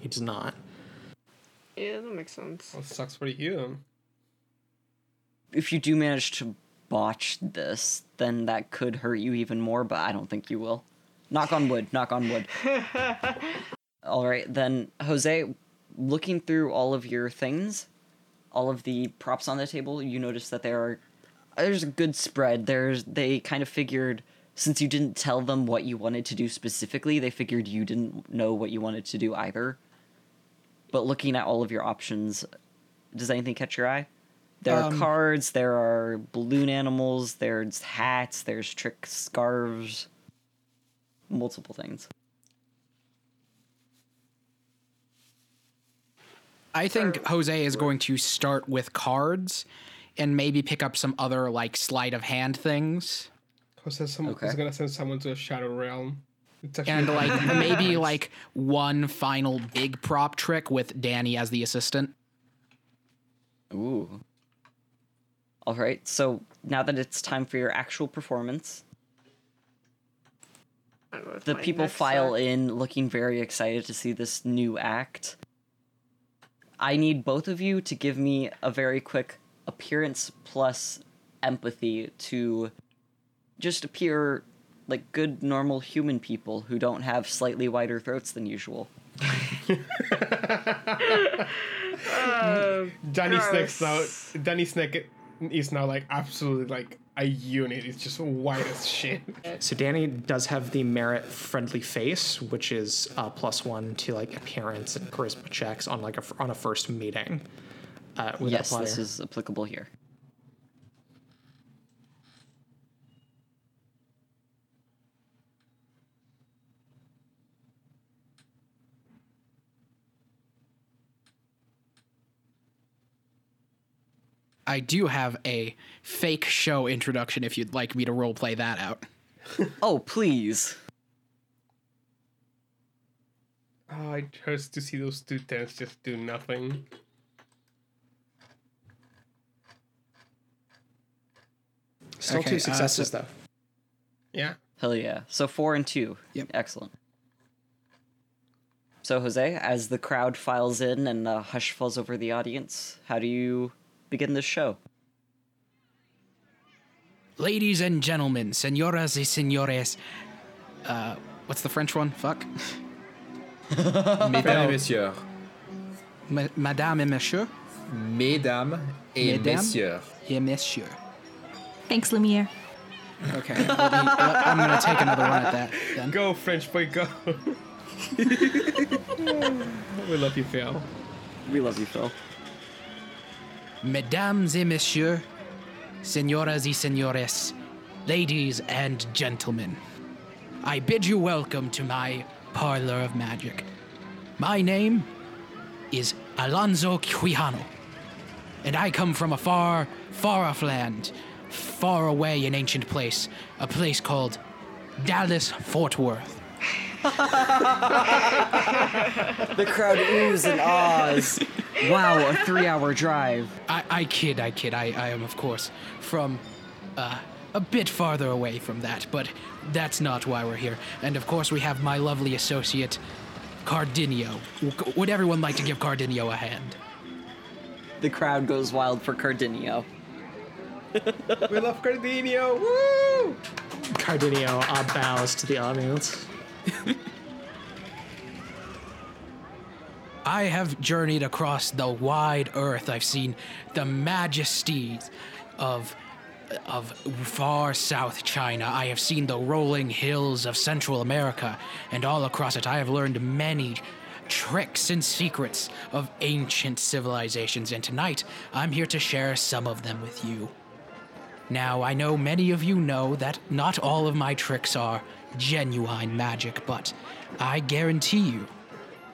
He does not. Yeah, that makes sense. Well, sucks for you. if you do manage to botch this, then that could hurt you even more, but I don't think you will. Knock on wood, knock on wood. all right, then, Jose, looking through all of your things, all of the props on the table, you notice that there are there's a good spread. There's they kind of figured since you didn't tell them what you wanted to do specifically, they figured you didn't know what you wanted to do either. But looking at all of your options, does anything catch your eye? There are Um, cards, there are balloon animals, there's hats, there's trick scarves, multiple things. I think Jose is going to start with cards and maybe pick up some other like sleight of hand things. Who says someone Okay. is gonna send someone to a shadow realm? And like maybe like one final big prop trick with Danny as the assistant. Ooh. All right, so now that it's time for your actual performance, I'll go with the people file act. in looking very excited to see this new act. I need both of you to give me a very quick appearance plus empathy to just appear like good normal human people who don't have slightly wider throats than usual. Oh, Danny Snake's now. Gross. Danny Snake is now like absolutely like a unit. It's just white as shit. So Danny does have the merit friendly face, which is uh, plus one to like appearance and charisma checks on like a, f- on a first meeting. Uh, with yes, this is applicable here. I do have a fake show introduction if you'd like me to role play that out. Oh, please. Oh, it hurts to see those two tens just do nothing. Still Okay, two uh, successes so- though. Yeah. Hell yeah. So four and two. Yep. Excellent. So Jose, as the crowd files in and a hush falls over the audience, how do you begin this show? Ladies and gentlemen, señoras y señores. Uh, what's the French one? Fuck. Mesdames et messieurs. Ma- Madame et Monsieur. Mesdames et Mesdames. messieurs. Et Monsieur. Thanks, Lumiere. Okay. let me- I'm gonna take another one at that. Then. Go, French boy, go. we love you, Phil. We love you, Phil. Mesdames et messieurs, señoras y señores, ladies and gentlemen, I bid you welcome to my parlor of magic. My name is Alonso Quijano, and I come from a far, far off land, far away in ancient place, a place called Dallas Fort Worth. The crowd oohs and ahs. Wow, a three-hour drive. I, I kid, I kid. I, I am, of course, from uh, a bit farther away from that, but that's not why we're here. And of course, we have my lovely associate, Cardenio. W- Would everyone like to give Cardenio a hand? The crowd goes wild for Cardenio. we love Cardenio. Woo! Cardenio uh, bows to the audience. I have journeyed across the wide earth. I've seen the majesties of of far south China. I have seen the rolling hills of Central America, and all across it I have learned many tricks and secrets of ancient civilizations, and tonight I'm here to share some of them with you. Now, I know many of you know that not all of my tricks are genuine magic, but I guarantee you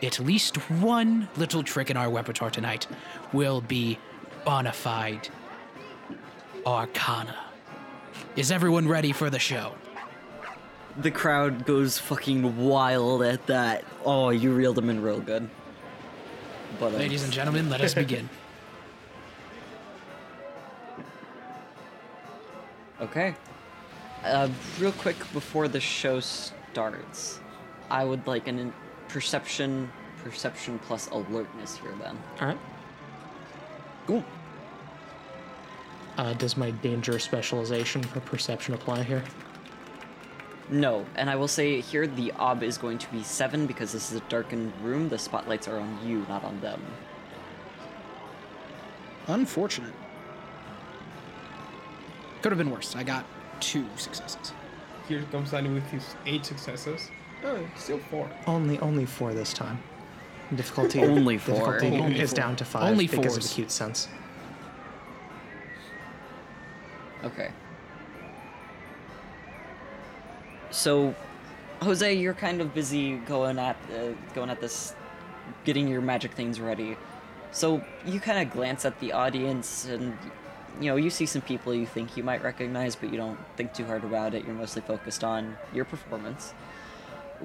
at least one little trick in our repertoire tonight will be bona fide arcana. Is everyone ready for the show? The crowd goes fucking wild at that. Oh, you reeled them in real good. But uh, Ladies and gentlemen, let us begin. Okay. Uh, real quick before the show starts, I would like an perception, perception plus alertness here. Then. All right. Cool. Uh, does my danger specialization for perception apply here? No, and I will say here the ob is going to be seven because this is a darkened room. The spotlights are on you, not on them. Unfortunate. Could have been worse. I got two successes. Here comes Danny with his eight successes. Oh, still four. Only, only four this time. Difficulty. Only four. Difficulty Only is four. down to five Only because of fours. the cute sense. Okay. So, Jose, you're kind of busy going at uh, going at this, getting your magic things ready. So you kind of glance at the audience, and you know you see some people you think you might recognize, but you don't think too hard about it. You're mostly focused on your performance.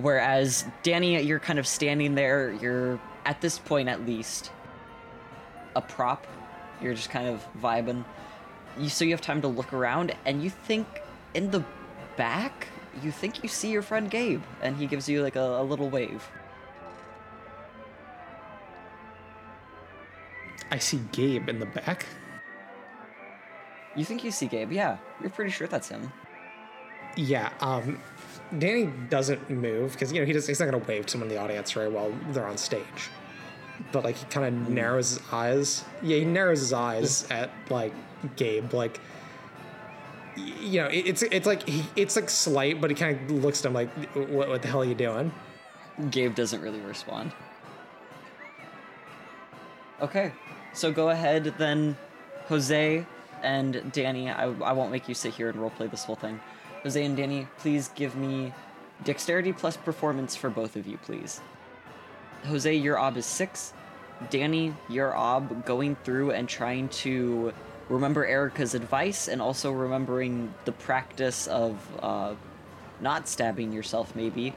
Whereas Danny, you're kind of standing there. You're at this point, at least, a prop. You're just kind of vibing you so you have time to look around and you think in the back you think you see your friend gabe and he gives you like a, a little wave I see Gabe in the back. you think you see gabe yeah you're pretty sure that's him Yeah. Um, Danny doesn't move because you know he does, he's not gonna wave to someone in the audience right while they're on stage. But like he kind of hmm. narrows his eyes. Yeah, he narrows his eyes at like Gabe. Like you know, it- it's it's like he it's like slight, but he kind of looks at him like, "What what the hell are you doing?" gabe doesn't really respond okay so go ahead then jose and danny i, I won't make you sit here and roleplay this whole thing jose and danny please give me dexterity plus performance for both of you please Jose, your ob is six. Danny, your ob going through and trying to remember Erica's advice and also remembering the practice of uh, not stabbing yourself, maybe.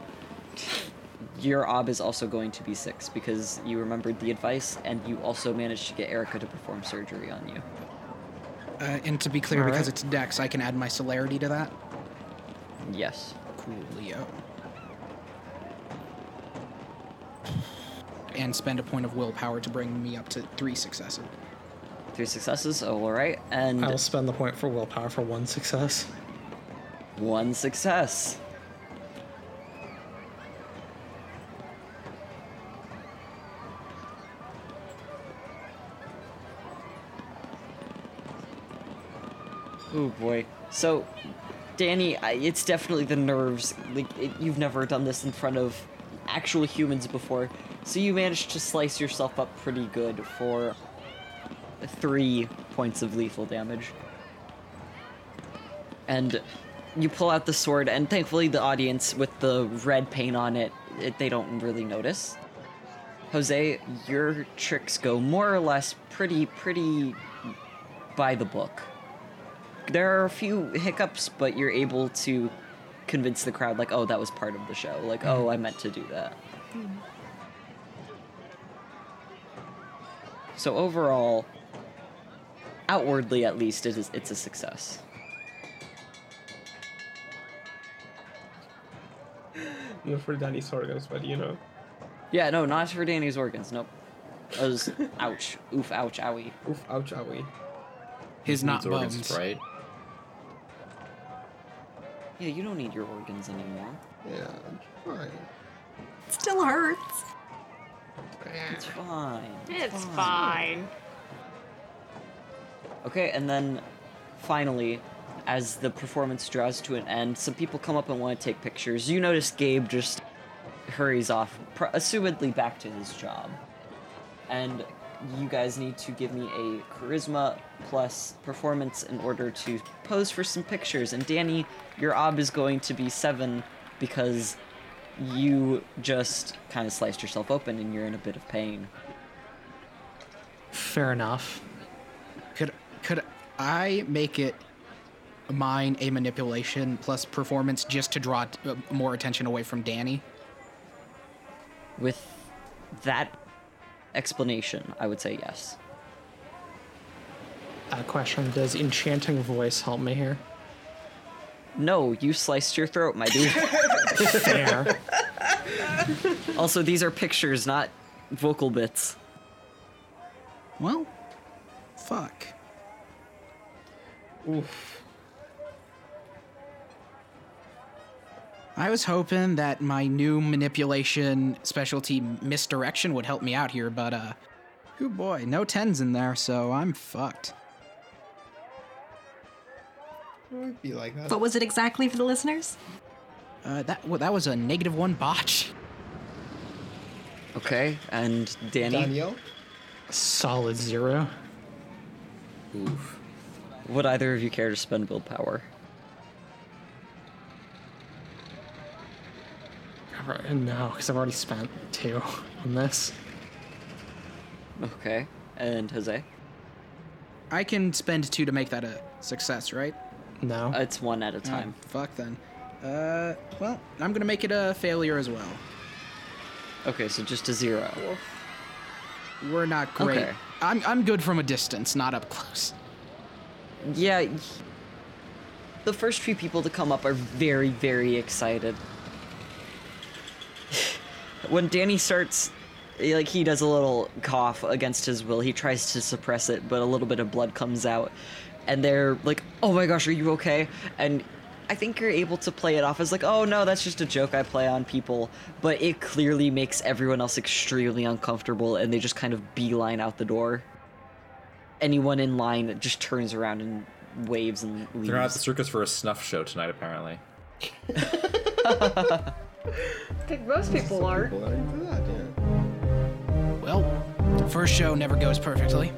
Your ob is also going to be six because you remembered the advice and you also managed to get Erica to perform surgery on you. Uh, and to be clear, All because right. it's Dex, I can add my celerity to that. Yes. Coolio. And spend a point of willpower to bring me up to three successes. Three successes. Oh, all right. And I will spend the point for willpower for one success. one success. Oh boy. So, Danny, I, it's definitely the nerves. Like it, you've never done this in front of actual humans before, so you managed to slice yourself up pretty good for three points of lethal damage. And you pull out the sword and thankfully the audience with the red paint on it, it they don't really notice. Jose your tricks go more or less pretty pretty by the book there are a few hiccups but you're able to convince the crowd like oh that was part of the show like oh i meant to do that so overall outwardly at least it is it's a success Not for Danny's organs, but you know. Yeah, no, not for Danny's organs. Nope. That was ouch. Oof, ouch, owie. Oof, ouch, owie. His not Needs organs, bones. right? Yeah, you don't need your organs anymore. Yeah, fine. Still hurts. It's fine. It's fine. Okay, and then finally, as the performance draws to an end, some people come up and want to take pictures. You notice Gabe just hurries off, pr- assumedly back to his job. And you guys need to give me a charisma plus performance in order to pose for some pictures. And Danny, your ob is going to be seven because you just kind of sliced yourself open and you're in a bit of pain. Fair enough. Could could I make it mine a manipulation plus performance just to draw uh, more attention away from Danny? With that explanation, I would say yes. Uh, question: Does enchanting voice help me here? No, you sliced your throat, my dude. Fair. also, these are pictures, not vocal bits. Well, fuck. Oof. I was hoping that my new manipulation specialty misdirection would help me out here, but uh, oh boy, no tens in there, so I'm fucked. It might be like that. What was it exactly for the listeners? Uh, that well, that was a negative one botch. Okay, and Danny, Daniel? Solid zero. Oof. would either of you care to spend willpower? Alright, No, because I've already spent two on this. Okay, and Jose? I can spend two to make that a success, right? No. It's one at a time. Fuck then. Uh, well, I'm gonna make it a failure as well. Okay, so just a zero. We're not great. Okay. I'm I'm good from a distance, not up close. Yeah, the first few people to come up are very, very excited. When Danny starts, like, he does a little cough against his will. He tries to suppress it, but a little bit of blood comes out. And they're like, oh my gosh, are you okay? And I think you're able to play it off as, like, oh no, that's just a joke I play on people. But it clearly makes everyone else extremely uncomfortable, and they just kind of beeline out the door anyone in line just turns around and waves and leaves. They're at the circus for a snuff show tonight, apparently. I think most people are. People are into that, yeah. Well, first show never goes perfectly.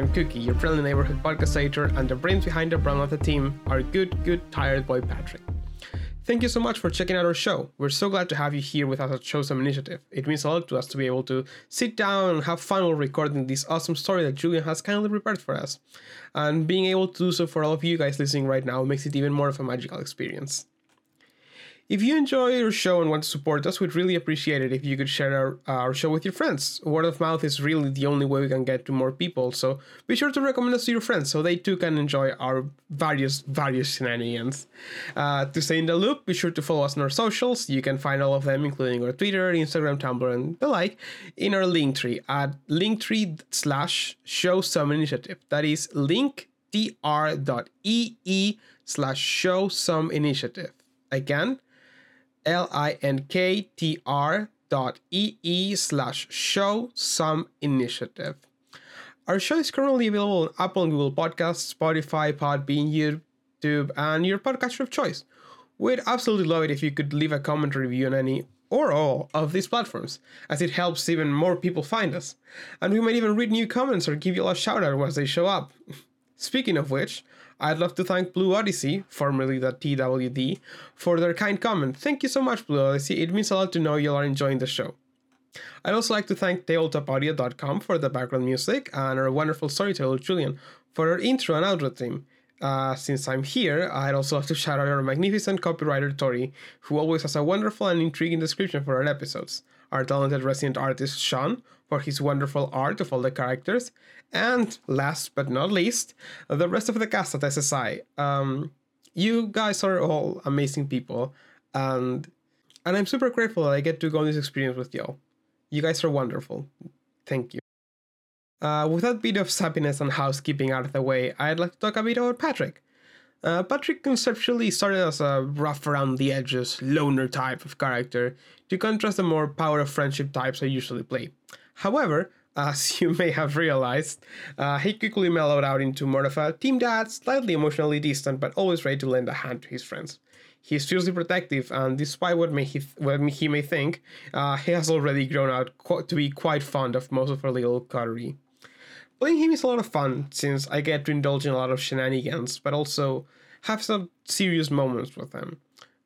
I'm Cookie, your friendly neighborhood podcast editor, and the brains behind the brand of the team, our good, good, tired boy Patrick. Thank you so much for checking out our show. We're so glad to have you here with us at Show Some Initiative. It means a lot to us to be able to sit down and have fun while recording this awesome story that Julian has kindly prepared for us. And being able to do so for all of you guys listening right now makes it even more of a magical experience. If you enjoy our show and want to support us, we'd really appreciate it if you could share our, our show with your friends. Word of mouth is really the only way we can get to more people, so be sure to recommend us to your friends so they too can enjoy our various, various shenanigans. Uh, to stay in the loop, be sure to follow us on our socials. You can find all of them, including our Twitter, Instagram, Tumblr, and the like, in our Linktree at linktree slash show some initiative. That is linktr.ee slash show some initiative. Again, L-I-N-K-T-R dot E-E slash show some initiative. Our show is currently available on Apple and Google Podcasts, Spotify, Podbean, YouTube, and your podcaster of choice. We'd absolutely love it if you could leave a comment review on any or all of these platforms, as it helps even more people find us. And we might even read new comments or give you a shout out once they show up. Speaking of which, I'd love to thank Blue Odyssey, formerly the TWD, for their kind comment. Thank you so much, Blue Odyssey. It means a lot to know you are enjoying the show. I'd also like to thank tabletopaudio.com for the background music and our wonderful storyteller Julian for our intro and outro theme. Uh, since I'm here, I'd also like to shout out our magnificent copywriter Tori, who always has a wonderful and intriguing description for our episodes. Our talented resident artist Sean for his wonderful art of all the characters, and last but not least, the rest of the cast at SSI. Um, you guys are all amazing people, and and I'm super grateful that I get to go on this experience with y'all. You guys are wonderful. Thank you. Uh, with that bit of sappiness and housekeeping out of the way, I'd like to talk a bit about Patrick. Uh, Patrick conceptually started as a rough around the edges, loner type of character, to contrast the more power of friendship types I usually play. However, as you may have realized, uh, he quickly mellowed out into more of a team dad, slightly emotionally distant, but always ready to lend a hand to his friends. He's fiercely protective, and despite what, may he, what he may think, uh, he has already grown out qu- to be quite fond of most of our little coterie. Playing him is a lot of fun since I get to indulge in a lot of shenanigans, but also have some serious moments with him.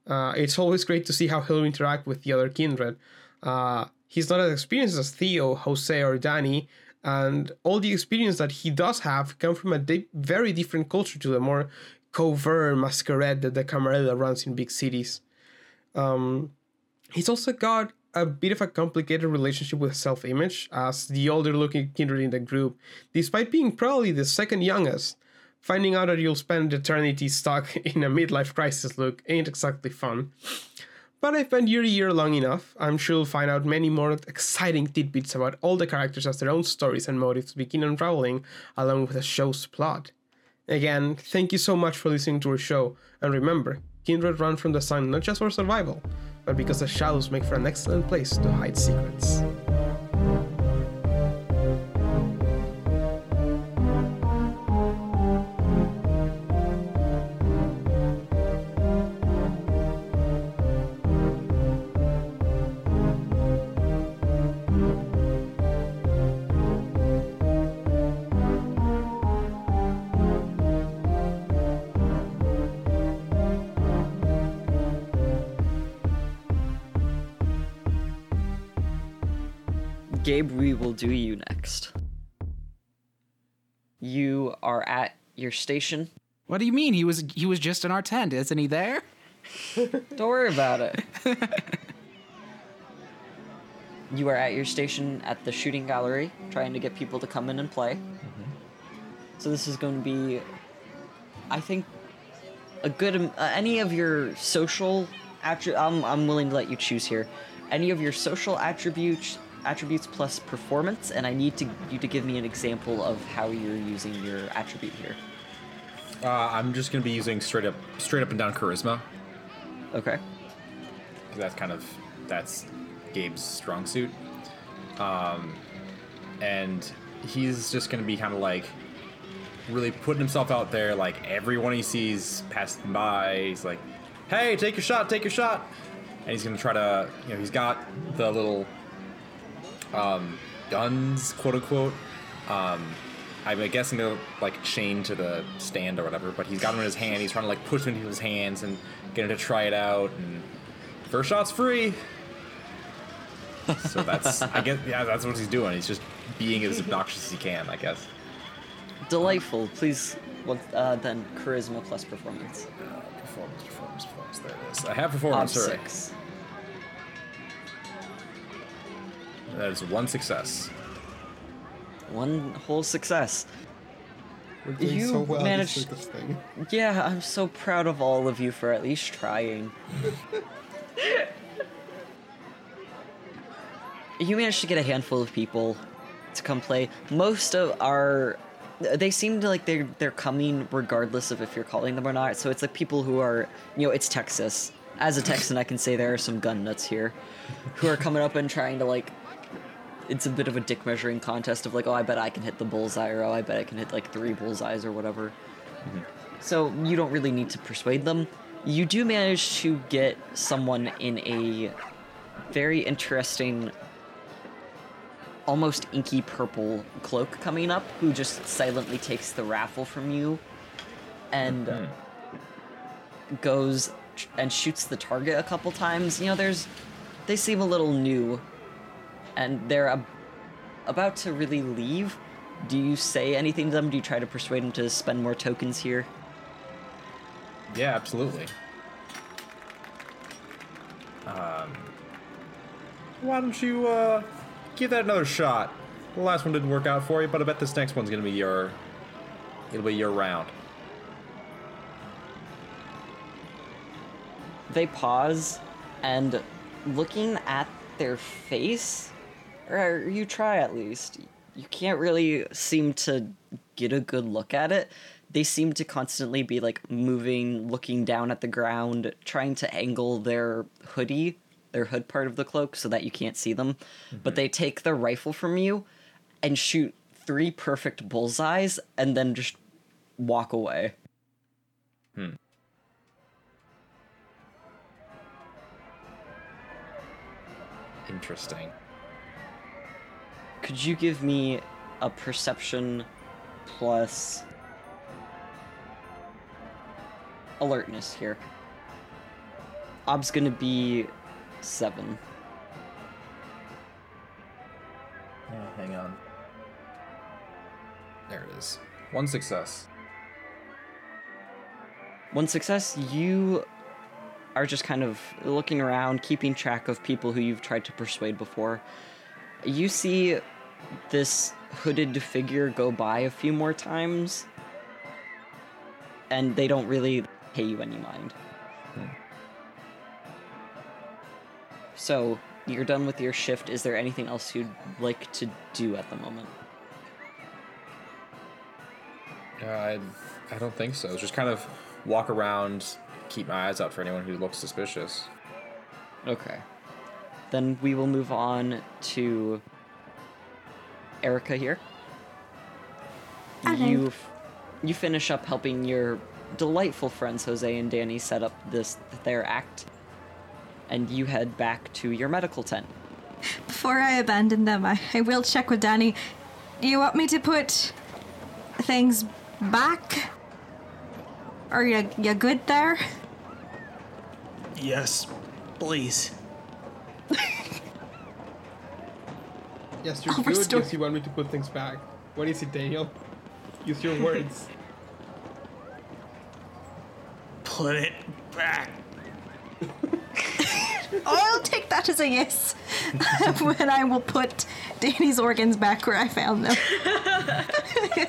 Uh, it's always great to see how he'll interact with the other kindred. Uh, he's not as experienced as Theo, Jose, or Danny, and all the experience that he does have come from a di- very different culture to the more covert masquerade that the Camarilla runs in big cities. Um, he's also got a bit of a complicated relationship with self image as the older looking kindred in the group, despite being probably the second youngest. Finding out that you'll spend eternity stuck in a midlife crisis look ain't exactly fun. But year to year long enough, I'm sure you'll find out many more exciting tidbits about all the characters as their own stories and motives begin unraveling along with the show's plot. Again, thank you so much for listening to our show, and remember, Kindred run from the sun not just for survival, but because the shadows make for an excellent place to hide secrets. Gabe, we will do you next. You are at your station. What do you mean? He was he was just in our tent, isn't he there? Don't worry about it. you are at your station at the shooting gallery, trying to get people to come in and play. So this is going to be, I think, a good. Uh, any of your social attri- I'm I'm willing to let you choose here. Any of your social attributes attributes plus performance, and I need to you to give me an example of how you're using your attribute here. Uh, I'm just gonna be using straight up, straight up and down charisma. Okay. that's kind of that's Gabe's strong suit. Um, and he's just gonna be kind of like really putting himself out there. Like everyone he sees passing by, he's like, "Hey, take your shot, take your shot," and he's gonna try to, you know, he's got the little um, guns, quote unquote. Um, I'm guessing they're like chained to the stand or whatever, but he's got them in his hand. He's trying to like push them into his hands and get him to try it out. And first shot's free. So that's I guess yeah, that's what he's doing. He's just being as obnoxious as he can, I guess. Delightful. Please, what uh, then charisma plus performance. Uh, performance, performance, performance. There it is. I have performance. Six. That is one success. One whole success. We're doing You so well at managed- this thing. Yeah, I'm so proud of all of you for at least trying. you managed to get a handful of people to come play. Most of our they seem to like they're they're coming regardless of if you're calling them or not. So it's like people who are you know, it's Texas. As a Texan I can say there are some gun nuts here who are coming up and trying to like it's a bit of a dick measuring contest of like, oh, I bet I can hit the bullseye, or oh, I bet I can hit like three bullseyes or whatever. So you don't really need to persuade them. You do manage to get someone in a very interesting, almost inky purple cloak coming up who just silently takes the raffle from you and uh, goes and shoots the target a couple times. You know, there's. They seem a little new and they're ab- about to really leave. Do you say anything to them? Do you try to persuade them to spend more tokens here? Yeah, absolutely. Um, why don't you uh, give that another shot? The last one didn't work out for you, but I bet this next one's gonna be your. It'll be your round. They pause, and looking at their face, or you try at least, you can't really seem to get a good look at it. They seem to constantly be like moving, looking down at the ground, trying to angle their hoodie, their hood part of the cloak, so that you can't see them. But they take the rifle from you and shoot three perfect bullseyes and then just walk away. Hmm. Interesting. Could you give me a perception plus alertness here? Ob's gonna be seven. Yeah, hang on. There it is. One success. One success, you are just kind of looking around, keeping track of people who you've tried to persuade before. You see this hooded figure go by a few more times, and they don't really pay you any mind. So, you're done with your shift. Is there anything else you'd like to do at the moment? Uh, I, I don't think so. Just kind of walk around, keep my eyes out for anyone who looks suspicious. Okay. Then we will move on to Erica here. Hello. You you finish up helping your delightful friends Jose and Danny set up this their act, and you head back to your medical tent. Before I abandon them, I, I will check with Danny. Do you want me to put things back? Are you, you good there? Yes, please. Yes, you're oh, I'll good. restore- Yes, you want me to put things back. What is it, Daniel? Use your words. Put it back. I'll take that as a yes. when I will put Danny's organs back where I found them.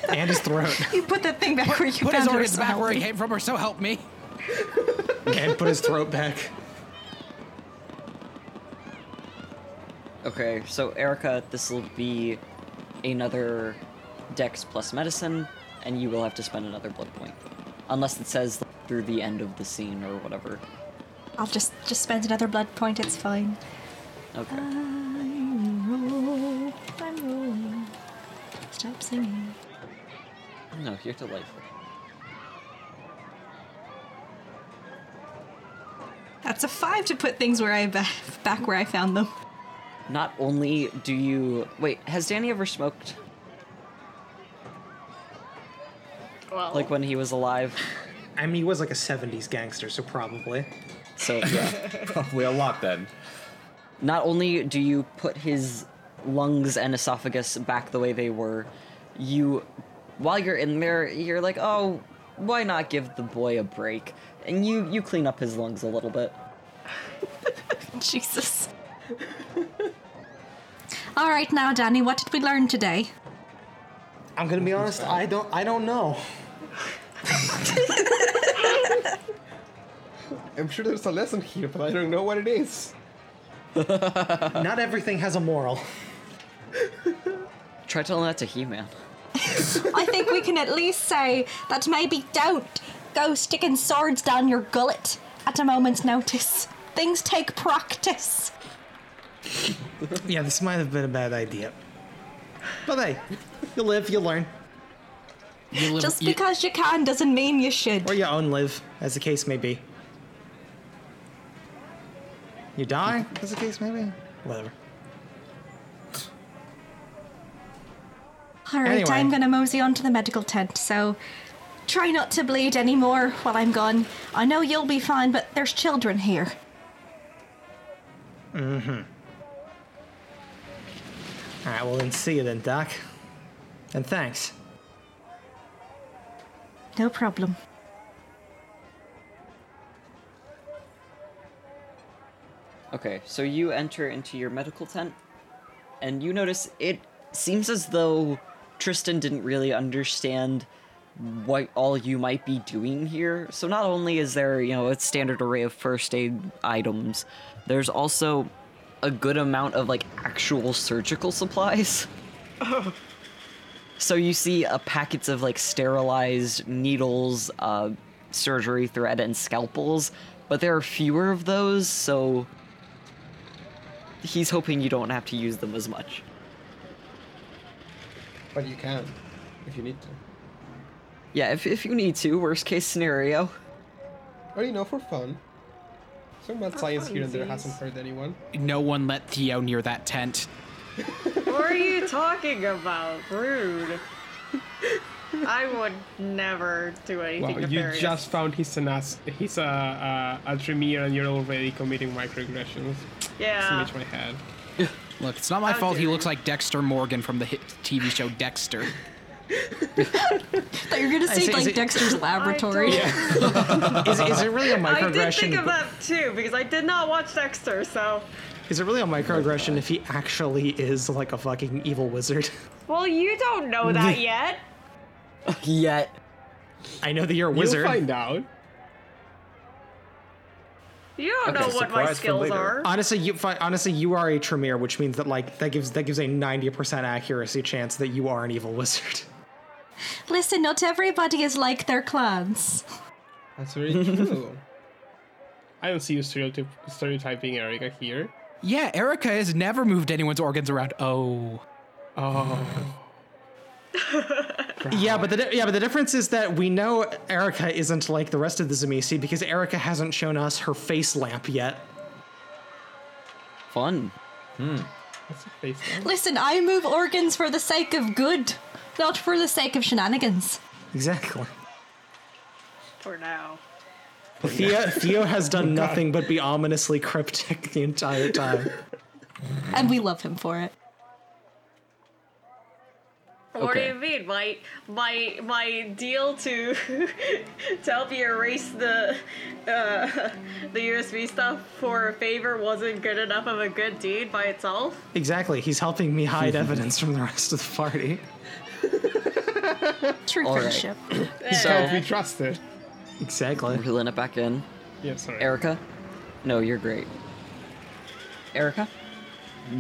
And his throat. You put that thing back where you Put found his organs so back where he came from, or so help me. and put his throat back. Okay, so Erica, this will be another Dex plus medicine, and you will have to spend another blood point, unless it says through the end of the scene or whatever. I'll just just spend another blood point. It's fine. Okay. I'm rolling. Stop singing. No, you're delightful. That's a five to put things where I back where I found them. Not only do you wait, has Danny ever smoked? Well, Like when he was alive? I mean, he was like a 70s gangster, so probably. So yeah. Probably a lot then. Not only do you put his lungs and esophagus back the way they were, you while you're in there, you're like, oh, why not give the boy a break? And you you clean up his lungs a little bit. Jesus. All right, now, Danny, what did we learn today? I'm gonna be honest, I don't I don't know. I'm sure there's a lesson here, but I don't know what it is. Not everything has a moral. Try telling that to He-Man. I think we can at least say that maybe don't go sticking swords down your gullet at a moment's notice. Things take practice. Yeah, this might have been a bad idea. But hey, you live, you learn. You live, Just you- because you can doesn't mean you should. Or you own live, as the case may be. You die, as the case may be. Whatever. All right, Anyway. I'm gonna mosey on to the medical tent, so try not to bleed anymore while I'm gone. I know you'll be fine, but there's children here. Mm-hmm. All right, well then, see you then, Doc. And thanks. No problem. Okay, so you enter into your medical tent, and you notice it seems as though Tristan didn't really understand what all you might be doing here. So not only is there, you know, a standard array of first aid items, there's also a good amount of like actual surgical supplies. So you see uh, packets of like sterilized needles, uh, surgery thread, and scalpels, but there are fewer of those, so he's hoping you don't have to use them as much. But you can, if you need to. Yeah, if, if you need to, worst case scenario. Or you know, for fun. Some mad science here and there hasn't hurt anyone. No one let Theo near that tent. What are you talking about? Rude. I would never do anything Wow, you nefarious. just found he's an ass, he's a, uh, uh, a, a Tremere and you're already committing microaggressions. Yeah. It's my head. Look, it's not my How fault he dare looks like Dexter Morgan from the hit TV show Dexter. Thought you were gonna say is like it- Dexter's laboratory. don't- Is, is it really a I did think of that too because I did not watch Dexter, so. Is it really a microaggression if he actually is like a fucking evil wizard? Well, you don't know that yet. Yet. I know that you're a wizard. You'll wizard. find out. You don't Okay, know what my skills are. Honestly, you fi- honestly you are a Tremere, which means that like that gives that gives a ninety percent accuracy chance that you are an evil wizard. Listen, not everybody is like their clans. That's very true. I don't see you stereotyp- stereotyping Erica here. Yeah, Erica has never moved anyone's organs around. Oh. Oh. Yeah, but the di- yeah, but the difference is that we know Erica isn't like the rest of the Tzimisce because Erica hasn't shown us her face lamp yet. Fun. Hmm. That's a face down. Listen, I move organs for the sake of good, not for the sake of shenanigans. Exactly. For now. Theo, Theo has done nothing but be ominously cryptic the entire time. And we love him for it. What do you mean? My my my deal to to help you erase the uh, the USB stuff for a favor wasn't good enough of a good deed by itself. Exactly. He's helping me hide evidence from the rest of the party. True All right. friendship. Can't be trusted. Exactly. Reeling it back in. Yeah, sorry. Erica? No, you're great. Erica?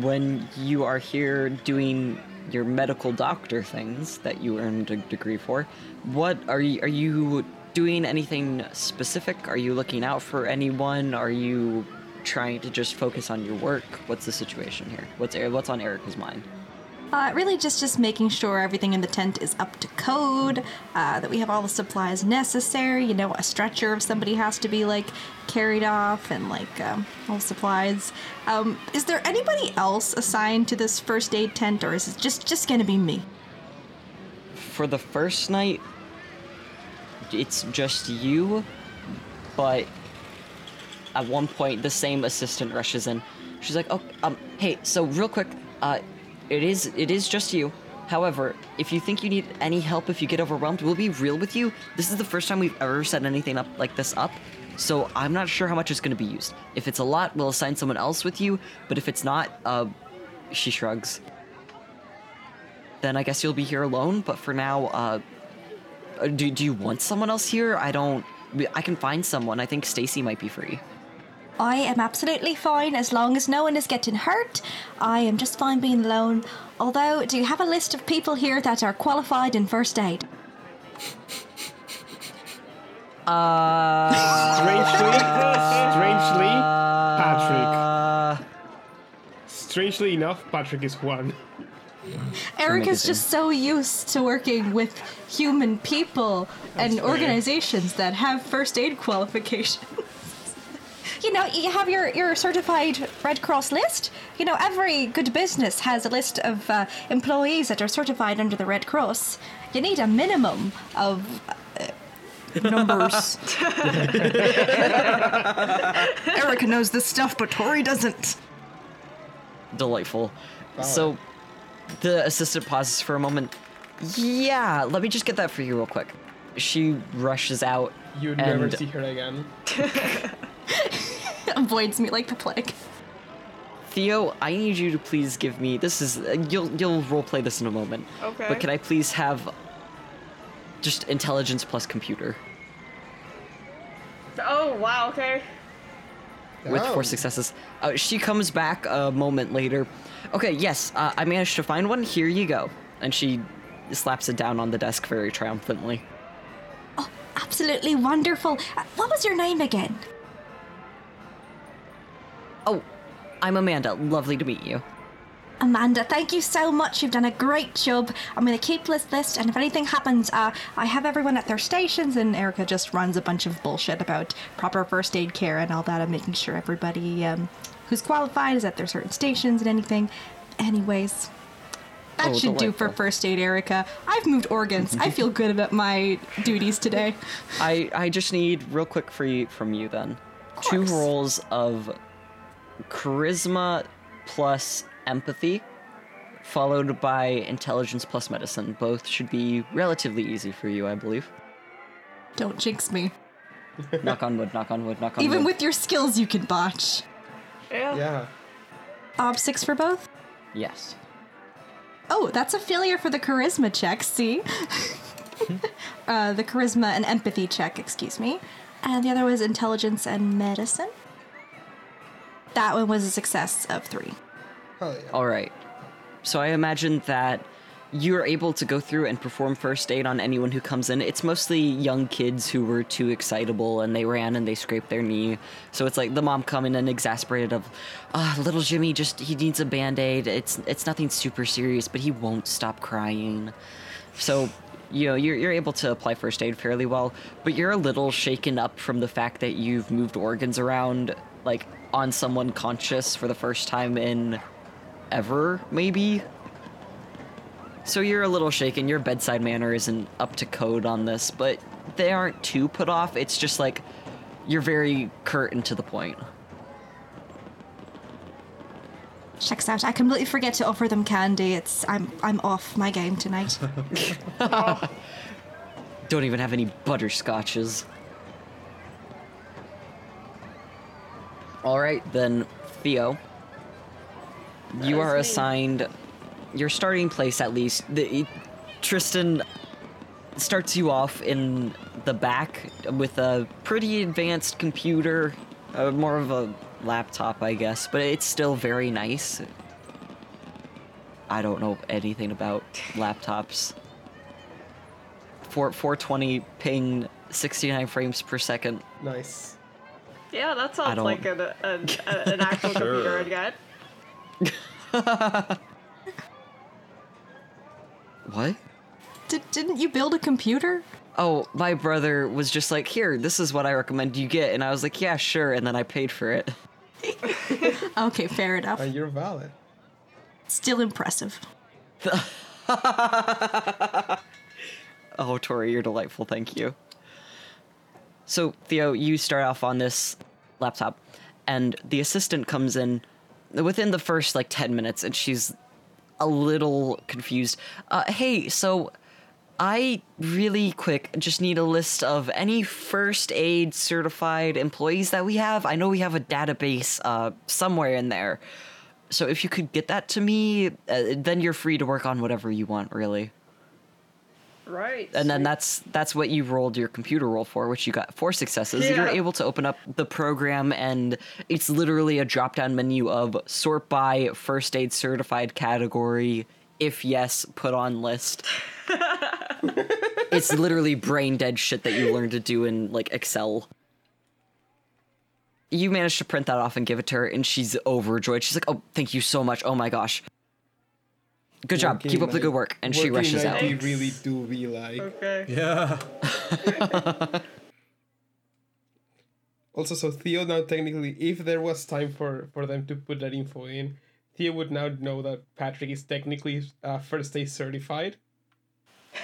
When you are here doing your medical doctor things that you earned a degree for, what are you are you doing anything specific? Are you looking out for anyone? Are you trying to just focus on your work? What's the situation here? What's Er- what's on Erica's mind? Uh, really, just just making sure everything in the tent is up to code, uh, that we have all the supplies necessary. You know, a stretcher if somebody has to be like carried off, and like um, all supplies. Um, is there anybody else assigned to this first aid tent, or is it just just gonna be me? For the first night, it's just you, but at one point the same assistant rushes in. She's like, "Oh, um, hey, so real quick, uh, it is it is just you. However, if you think you need any help, if you get overwhelmed, we'll be real with you. This is the first time we've ever set anything up like this up, so I'm not sure how much is going to be used. If it's a lot, we'll assign someone else with you. But if it's not, uh, she shrugs. Then I guess you'll be here alone. But for now, uh, uh, do, do you want someone else here? I don't. I can find someone. I think Stacy might be free. I am absolutely fine as long as no one is getting hurt. I am just fine being alone. Although, do you have a list of people here that are qualified in first aid? Uh, strangely, strangely, Patrick. Uh, Strangely enough, Patrick is one. Eric is just so used to working with human people and fair. organizations that have first aid qualifications. you know, you have your, your certified Red Cross list. You know, every good business has a list of uh, employees that are certified under the Red Cross. You need a minimum of uh, numbers. Erica knows this stuff, but Tori doesn't. delightful. So, the assistant pauses for a moment. Yeah, let me just get that for you real quick. She rushes out. You'd never see her again. Avoids me like the plague. Theo, I need you to please give me. This is uh, you'll you'll role play this in a moment. Okay. But can I please have just intelligence plus computer Oh wow. Okay. with Oh. four successes? Uh, she comes back a moment later. Okay, yes, uh, I managed to find one. Here you go. And she slaps it down on the desk very triumphantly. Oh, absolutely wonderful. Uh, What was your name again? Oh, I'm Amanda. Lovely to meet you. Amanda, thank you so much. You've done a great job. I'm going to keep this list, and if anything happens, uh, I have everyone at their stations, and Erica just runs a bunch of bullshit about proper first aid care and all that, and making sure everybody um, who's qualified is at their certain stations and anything. Anyways, that Oh, should do for first aid, Erica. I've moved organs. I feel good about my duties today. I I just need real quick for you, from you then. Two rolls of charisma plus empathy, followed by intelligence plus medicine. Both should be relatively easy for you, I believe. Don't jinx me. knock on wood. Knock on wood. Knock on Even wood. Even with your skills, you can botch. Yeah. Yeah. Ob six for both. yes. Oh, that's a failure for the charisma check, see? uh, the charisma and empathy check, excuse me. And the other was intelligence and medicine. That one was a success of three. Hell yeah. All right. So I imagine that you're able to go through and perform first aid on anyone who comes in. It's mostly young kids who were too excitable and they ran and they scraped their knee. So it's like the mom coming in exasperated of, ah, little Jimmy just he needs a band-aid. It's it's nothing super serious, but he won't stop crying. So you know, you're, you're able to apply first aid fairly well, but you're a little shaken up from the fact that you've moved organs around, like, on someone conscious for the first time in ever, maybe. So you're a little shaken. Your bedside manner isn't up to code on this, but they aren't too put off. It's just like you're very curt and to the point. Checks out. I completely forget to offer them candy. It's I'm I'm off my game tonight. Don't even have any butterscotches. All right, then, Theo. You are me. assigned your starting place at least. The, Tristan starts you off in the back with a pretty advanced computer, uh, more of a laptop, I guess, but it's still very nice. I don't know anything about laptops. 4 420 ping 69 frames per second. Nice. Yeah, that sounds like an, an, an actual computer I'd get. What? Did, didn't you build a computer? Oh, my brother was just like, "Here, this is what I recommend you get." And I was like, "Yeah, sure." And then I paid for it. Okay, fair enough. And you're valid. Still impressive. Oh, Tori, you're delightful. Thank you. So, Theo, you start off on this laptop, and the assistant comes in within the first like 10 minutes, and she's a little confused. Uh, hey, so I really quick just need a list of any first aid certified employees that we have. I know we have a database uh, somewhere in there. So if you could get that to me, uh, then you're free to work on whatever you want, really. Right. and then that's that's what you rolled your computer roll for which you got four successes. You're able to open up the program and it's literally a drop down menu of sort by first aid certified category if yes put on list. It's literally brain dead shit that you learned to do in like excel. You managed to print that off and give it to her and she's overjoyed. She's like oh thank you so much. Oh my gosh good job keep up the good work and she rushes like out You really do be like. Okay. Yeah. Also, so Theo now technically, if there was time for for them to put that info in, Theo would now know that Patrick is technically uh, first aid certified.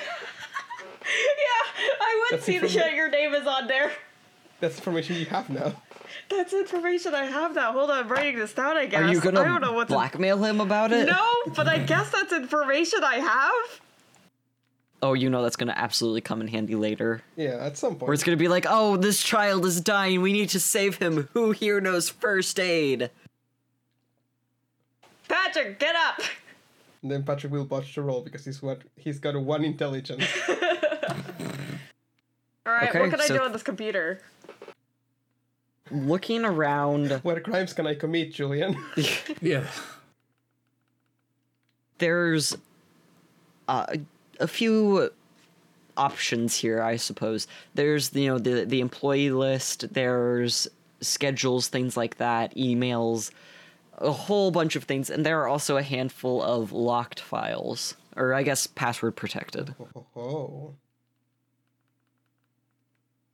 Yeah, I would That's see informa- that your name is on there. That's information you have now. That's information I have now. Hold on, I'm writing this down. I guess. Are you I don't know gonna what to blackmail him about it? No, but I guess that's information I have. Oh, you know that's gonna absolutely come in handy later. Yeah, at some point. Where it's gonna be like, oh, this child is dying. We need to save him. Who here knows first aid? Patrick, get up! And then Patrick will botch the roll because he's what he's got a one intelligence. All right, Okay, what can I do on this computer? Looking around, what crimes can I commit, Julian? Yeah. there's uh, a few options here, I suppose. There's you know the the employee list. There's schedules, things like that, emails, a whole bunch of things, and there are also a handful of locked files, or I guess password protected, oh.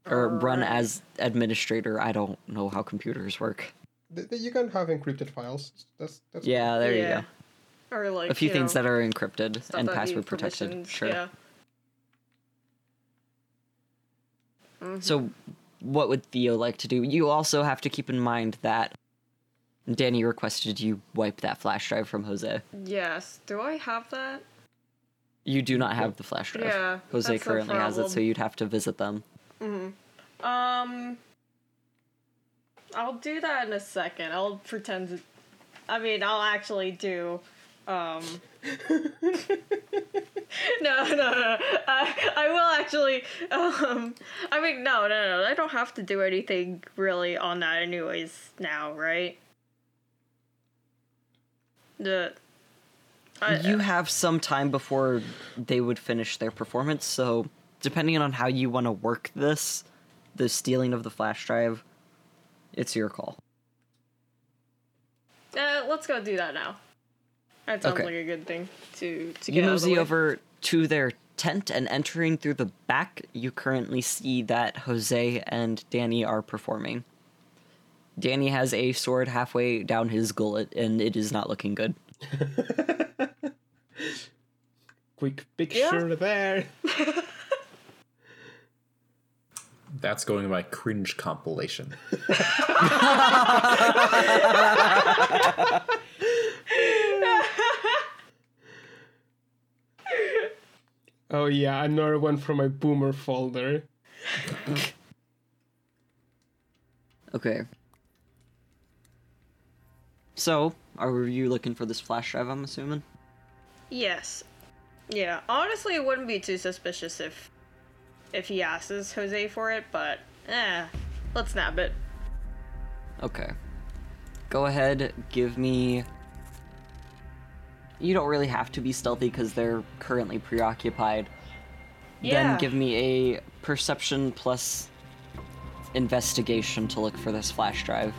Or oh, run as administrator. I don't know how computers work. Th- th- You can have encrypted files. That's that's Yeah, there you go. Or like A few things know, that are encrypted and password protected. Sure. Yeah. Mm-hmm. So, what would Theo like to do? You also have to keep in mind that Danny requested you wipe that flash drive from Jose. Yes. Do I have that? You do not have the flash drive. Yeah, Jose that's the currently has it, so you'd have to visit them. Um. I'll do that in a second. I'll pretend to. I mean, I'll actually do. Um. no, no, no. I, I will actually. Um. I mean, no, no, no. I don't have to do anything really on that, anyways. Now, right? The. I, you have some time before they would finish their performance, so depending on how you want to work this, the stealing of the flash drive, it's your call. Uh, let's go do that now. That sounds Okay. like a good thing to to get out of the mosey way. over to their tent, and entering through the back, you currently see that Jose and Danny are performing. Danny has a sword halfway down his gullet, and it is not looking good. quick picture there. That's going in my cringe compilation. Oh yeah, another one from my boomer folder. Okay. So, are you looking for this flash drive, I'm assuming? Yes. Yeah. Honestly, it wouldn't be too suspicious if if he asks Jose for it, but eh, let's nab it. Okay. Go ahead, give me. You don't really have to be stealthy because they're currently preoccupied. Yeah. Then give me a perception plus investigation to look for this flash drive.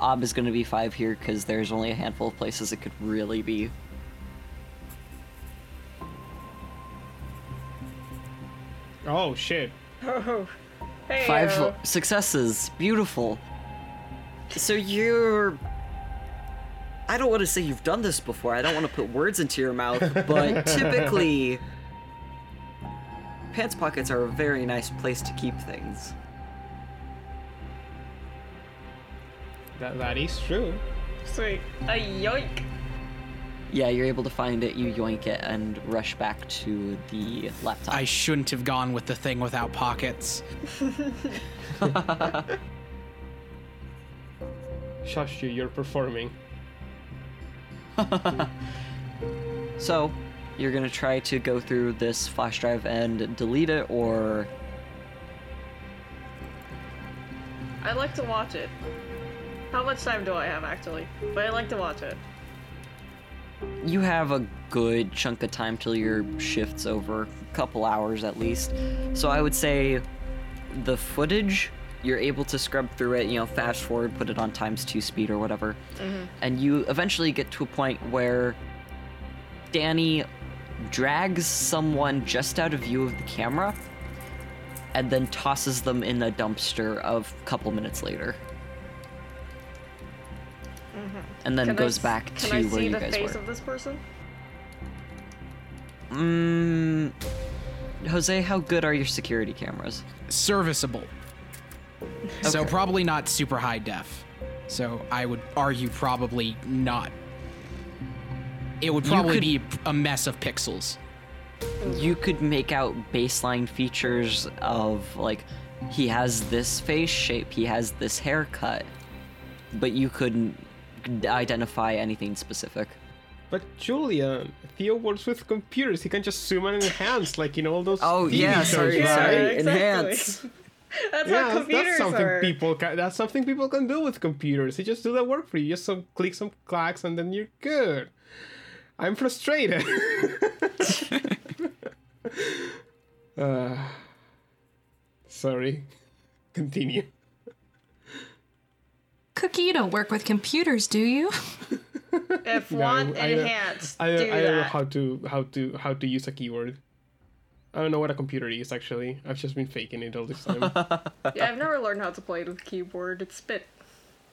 Ob is going to be five here because there's only a handful of places it could really be. Oh shit. Oh. Hey. Five uh, successes. Beautiful. So you're. I don't want to say you've done this before. I don't want to put words into your mouth, but typically. Pants pockets are a very nice place to keep things. That that is true. Sweet. A yoink. Yeah, you're able to find it, you yoink it, and rush back to the laptop. I shouldn't have gone with the thing without pockets. Shush you, you're performing. So, you're gonna try to go through this flash drive and delete it, or I'd like to watch it. How much time do I have actually? But I'd like to watch it. You have a good chunk of time till your shift's over, a couple hours at least. So I would say the footage, you're able to scrub through it, you know, fast forward, put it on times two speed or whatever. Mm-hmm. And you eventually get to a point where Danny drags someone just out of view of the camera and then tosses them in a dumpster of a couple minutes later. And then Can I goes s- back Can to I where see the face were. of this person? Mm, Jose, how good are your security cameras? Serviceable. Okay. So probably not super high def. So I would argue probably not. It would probably could- be a mess of pixels. You could make out baseline features of like he has this face shape, he has this haircut, but you couldn't identify anything specific. But Julian, Theo works with computers. He can just zoom and enhance, like in all those. Oh, TV yeah, shows, sorry, right? sorry. exactly. enhance. that's Yeah, how that's, computers that's something are. people can. That's something people can do with computers. They just do that work for you. Just some click some clacks and then you're good. I'm frustrated. uh, sorry. Continue. Cookie, you don't work with computers, do you? If No, want I don't- enhance, I, uh, do don't- I don't know how to how to how to use a keyword. I don't know what a computer is actually. I've just been faking it all this time. Yeah, I've never learned how to play with keyboard. It's a bit.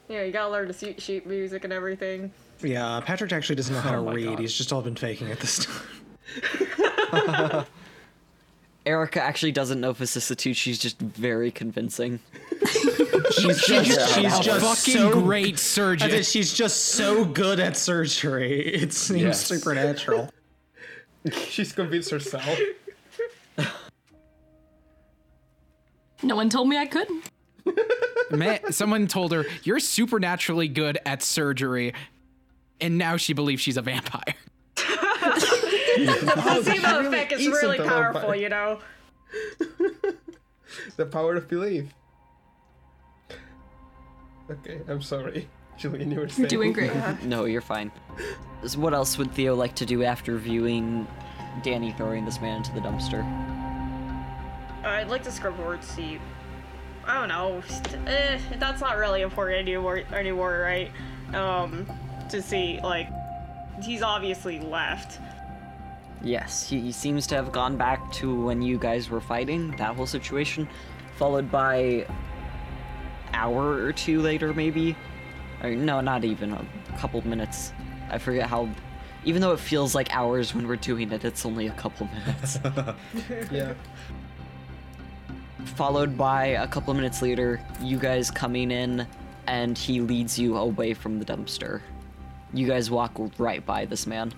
Yeah, you gotta learn to sheet, sheet music and everything. Yeah, Patrick actually doesn't know how oh to Oh my read. God. He's just all been faking it this time. Erica actually doesn't know vicissitude. She's just very convincing. She's just, she's A just fucking so great I surgeon. she's just so good at surgery. It seems Yes. supernatural. She's convinced herself. No one told me I couldn't. Man, someone told her you're supernaturally good at surgery, and now she believes she's a vampire. The placebo really effect is isn't really a powerful, you know. The power of belief. Okay, I'm sorry. Julian, you were saying. You're doing great. No, you're fine. So what else would Theo like to do after viewing Danny throwing this man into the dumpster? I'd like to scrub forward see. I don't know. Eh, that's not really important anymore. Anymore, right? Um, to see like he's obviously left. Yes, he, he seems to have gone back to when you guys were fighting, that whole situation, followed by hour or two later, maybe. Or no, not even a couple minutes. I forget how. Even though it feels like hours when we're doing it, it's only a couple minutes. Yeah. followed by a couple minutes later, you guys coming in, and he leads you away from the dumpster. You guys walk right by this man.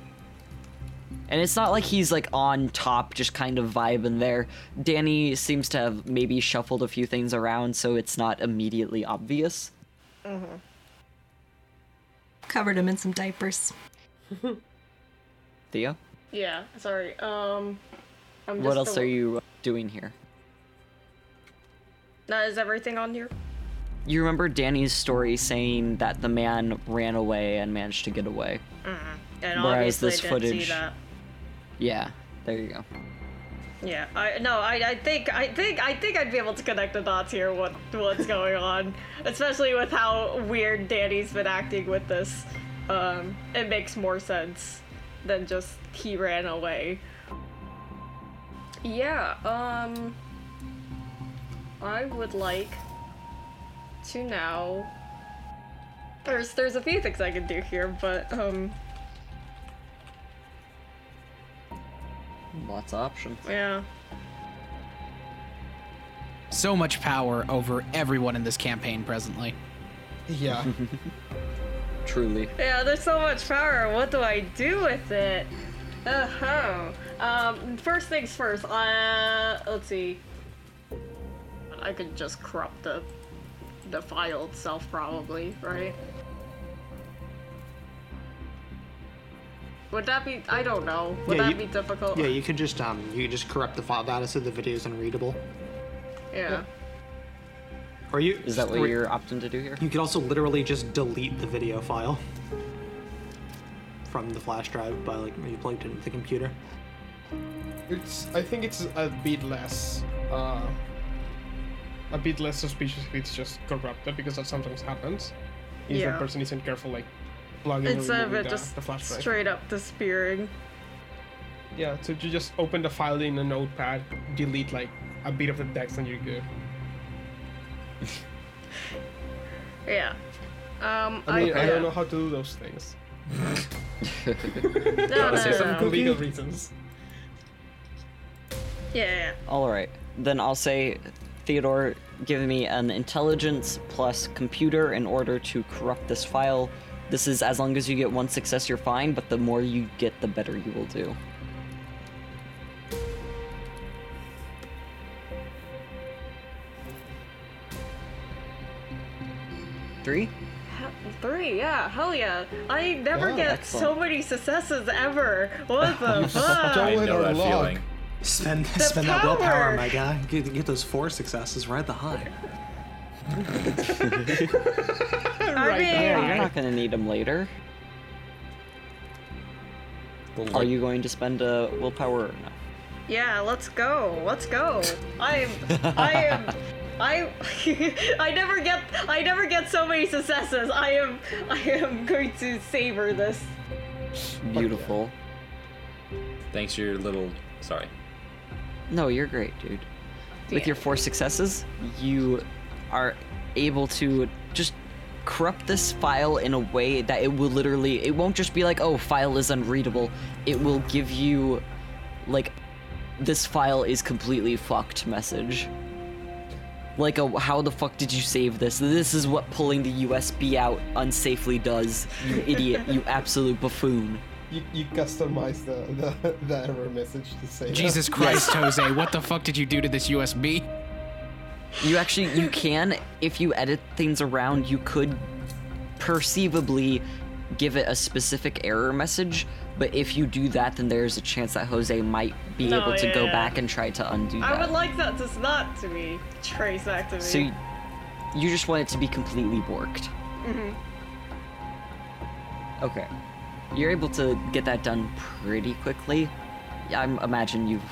And it's not like he's like on top, just kind of vibing there. Danny seems to have maybe shuffled a few things around, so it's not immediately obvious. Mhm. Covered him in some diapers. Theo, Yeah. Sorry. Um. I'm just what else a- are you doing here? Now, is everything on here? You remember Danny's story saying that the man ran away and managed to get away. Mhm. And Whereas obviously this I didn't footage- see that. Yeah, there you go. Yeah, I no, I, I think I think I think I'd be able to connect the dots here. What what's going on, especially with how weird Danny's been acting with this. Um, it makes more sense than just he ran away. Yeah. Um, I would like to now. There's there's a few things I can do here, but um, Lots of options. yeah. So much power over everyone in this campaign presently. Yeah. Truly. Yeah, there's so much power. What do I do with it? Uh-huh. Um, first things first. Uh, let's see. I could just corrupt the the file itself, probably, right? Would that be? I don't know. Would Yeah, that you- be difficult? Yeah, you could just um, you could just corrupt the file data so the video is unreadable. Yeah. Or you Is that what or you're opting to do here? You could also literally just delete the video file from the flash drive by like when you plugged it into the computer. It's. I think it's a bit less. Uh, a bit less suspicious if it's just corrupted because that sometimes happens. If Yeah. the person isn't careful, like plugging and Instead of it the, just the flash drive. straight up disappearing. Yeah, so you just open the file in a notepad, delete like a bit of the text, and you're good. Yeah. Um, I mean, I, yeah. don't know how to do those things. No, no, For no, some no. legal reasons. Yeah, yeah. All right. Then I'll say, Theodore, give me an intelligence plus computer in order to corrupt this file. This is as long as you get one success, you're fine, but the more you get, the better you will do. Three? Three. Yeah, hell yeah. I never Yeah, get excellent. so many successes ever. What the fuck? I Stolen know that luck. feeling. Spend spend that willpower, power! my guy. Get, get those four successes. Ride the high. I mean, Yeah, you're not gonna need them later. Are you going to spend a willpower or no? Yeah, let's go. Let's go. I'm I am I I never get I never get so many successes. I am I am going to savor this. Beautiful. Thanks for your little. Sorry. No, you're great, dude. With your four successes, you are able to just corrupt this file in a way that it will literally it won't just be like, "Oh, file is unreadable." It will give you like this file is completely fucked message. Like a how the fuck did you save this? This is what pulling the USB out unsafely does. You idiot, you absolute buffoon. You, you customize the, the, the error message to say that. Jesus Christ, Jose, what the fuck did you do to this USB? You actually you can if you edit things around, you could perceivably give it a specific error message, but if you do that then there's a chance that Jose might be No, able to go yeah. back and try to undo that. I would like that to not to be traced back to me. so you, you just want it to be completely borked. Mm-hmm. Okay. You're able to get that done pretty quickly. I imagine you've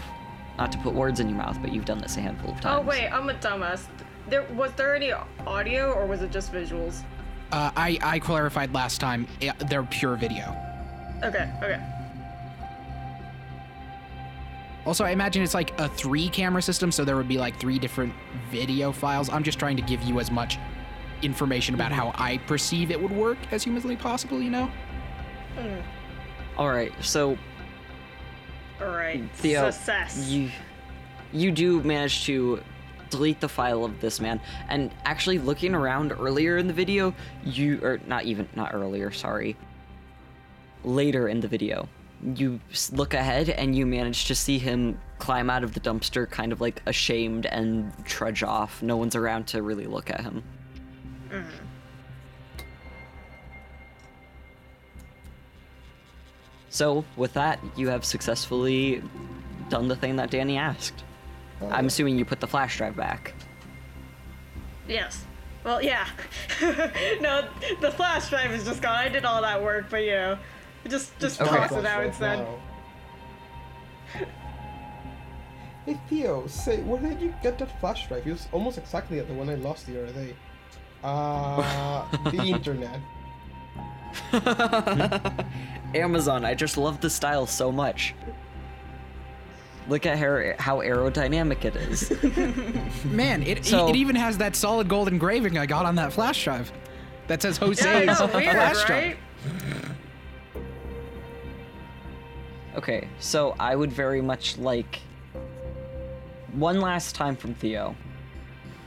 not to put words in your mouth, but you've done this a handful of times. Oh wait, I'm a dumbass. There was there any audio or was it just visuals? Uh, I, I clarified last time, yeah, they're pure video. Okay, okay. Also, I imagine it's like a three camera system, so there would be like three different video files. I'm just trying to give you as much information about how I perceive it would work as humanly possible, you know? All right. So Alright. Theo, Success. you you do manage to delete the file of this man, and actually looking around earlier in the video, you or not even not earlier, sorry. Later in the video, you look ahead and you manage to see him climb out of the dumpster, kind of like ashamed and trudge off. No one's around to really look at him. Mm-hmm. So, with that, you have successfully done the thing that Danny asked. I'm assuming you put the flash drive back. Yes. Well, yeah. no, the flash drive is just gone. I did all that work, but you know, just just Okay. toss it out instead. Wow. Hey Theo, say where did you get that flash drive? It was almost exactly like the one I lost the other day. Uh, the internet. Amazon, I just love the style so much. Look at how, how aerodynamic it is. Man, it, So- it even has that solid gold engraving I got on that flash drive that says Jose's Yeah, know, weird, flash drive. right? Okay, so I would very much like one last time from Theo.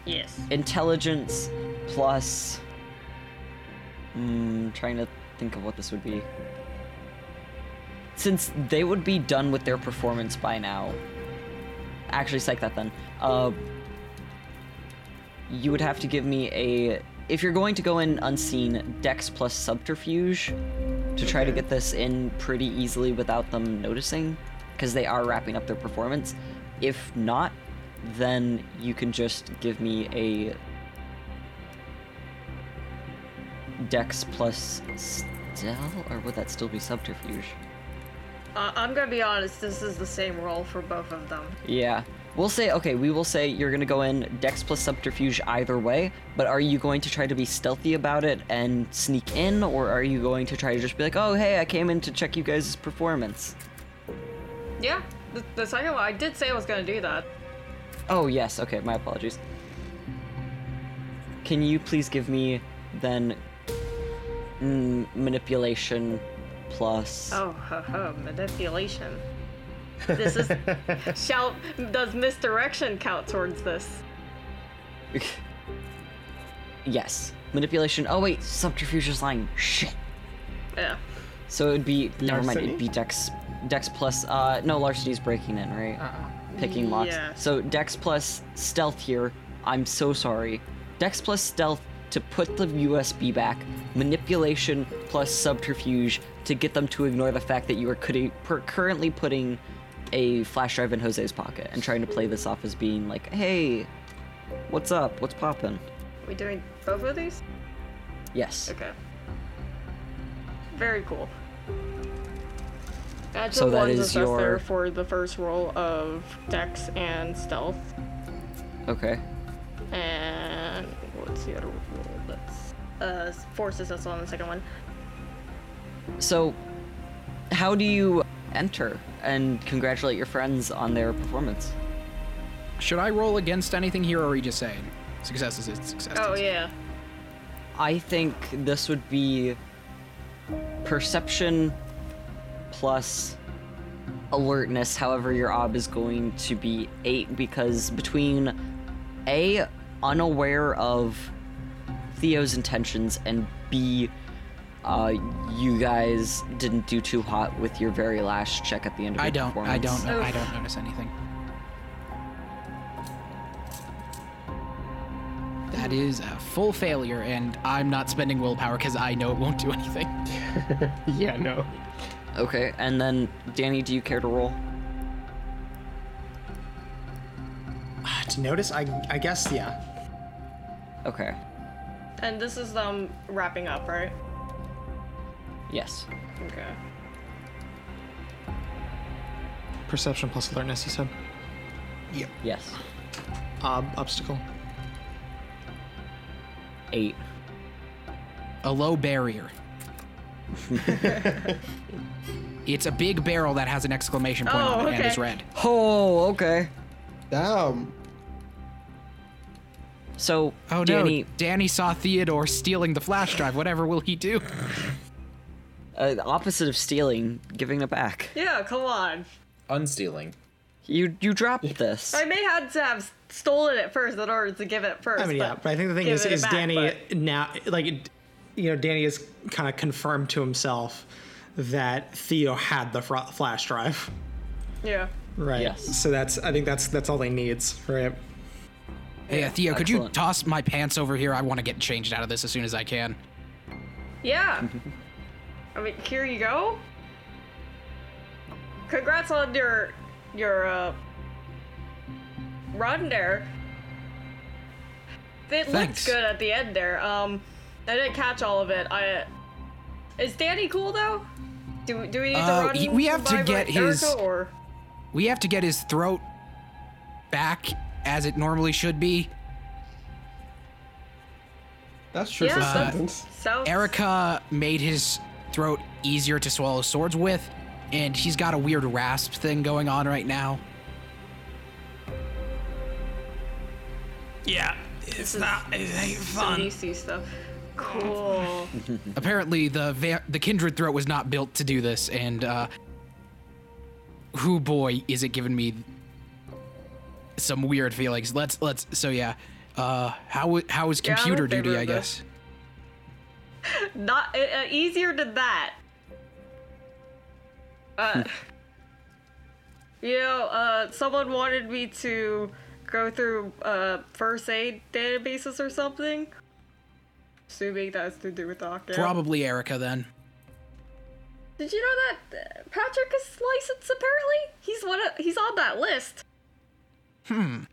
Yes. Intelligence plus. Hmm, trying to think of what this would be. Since they would be done with their performance by now. Actually, psych that then. Uh, you would have to give me a. If you're going to go in unseen, Dex plus Subterfuge to try to get this in pretty easily without them noticing, because they are wrapping up their performance. If not, then you can just give me a Dex plus Stealth, or would that still be Subterfuge? Uh, I'm gonna be honest. This is the same roll for both of them. Yeah. We'll say, okay, we will say you're gonna go in Dex plus Subterfuge either way, but are you going to try to be stealthy about it and sneak in, or are you going to try to just be like, oh, hey, I came in to check you guys' performance? Yeah. The, the second one, I did say I was gonna do that. Oh, yes, okay, my apologies. Can you please give me then mm, manipulation plus. Oh, ho, ho, manipulation. This is. shall does misdirection count towards this? yes. Manipulation. Oh, wait, Subterfuge is lying. Shit. Yeah. So it would be never mind. It'd be Dex, Dex plus. Uh, no, Larceny's breaking in, right? Uh. Picking locks. Yes. So Dex plus Stealth here. I'm so sorry. Dex plus Stealth to put the USB back, manipulation plus subterfuge to get them to ignore the fact that you are currently putting a flash drive in Jose's pocket and trying to play this off as being like, hey, what's up? What's poppin'? we doing both of these? Yes. Okay. Very cool. Add So that is your- for the first roll of Dex and Stealth. Okay. And what's the other roll? That's uh force assessor on the second one. So, how do you enter and congratulate your friends on their performance? Should I roll against anything here, or are you just saying success is it's success? Oh yeah. I think this would be perception plus alertness. However, your ob is going to be eight because between A, unaware of Theo's intentions, and B, uh, you guys didn't do too hot with your very last check at the end of your I don't. I performance. don't. I don't notice anything. That is a full failure, and I'm not spending willpower because I know it won't do anything. Yeah, no. Okay, and then Danny, do you care to roll? Ah, to notice, I I guess yeah. Okay. And this is them wrapping up, right? Yes. Okay. Perception plus alertness. You said. Yep. Yes. Ob obstacle. Eight. A low barrier. it's a big barrel that has an exclamation point on Oh, it and is oh, red. Oh, okay. Damn. So, Oh Danny, no! Danny saw Theodore stealing the flash drive. Whatever will he do? Uh, the opposite of stealing, giving it back. Yeah, come on. Unstealing. You you dropped this. I may have to have stolen it first in order to give it first. I mean, yeah, but I think the thing is, is, back, Danny but- now, like, you know, Danny has kind of confirmed to himself that Theo had the fr- flash drive, Yeah. right? Yes. So that's, I think that's that's all he needs, right? Hey, uh, Theo, could you toss my pants over here? I want to get changed out of this as soon as I can. Yeah. I mean, here you go. Congrats on your your uh, run there. It Thanks. looks good at the end there. Um, I didn't catch all of it. I is Danny cool though? Do, do we need Uh, to run? he- we have to get his- or We have to get his throat back as it normally should be. That's true for Yeah, that's- sentence. sounds Erica made his throat easier to swallow swords with, and he's got a weird rasp thing going on right now. Yeah, it's not, it ain't some DC stuff. Cool. Apparently, the va- the kindred throat was not built to do this, and uh, who boy is it giving me some weird feelings. Let's let's so yeah. Uh, how how is Yeah, I'm in computer favor duty? of I this. guess. Not uh, uh, easier than that. Uh, you know, uh, someone wanted me to go through uh, first aid databases or something. Assuming that's to do with Octo. Probably Erica then. Did you know that uh, Patrick is licensed? Apparently, he's one. Of, he's on that list. Hmm.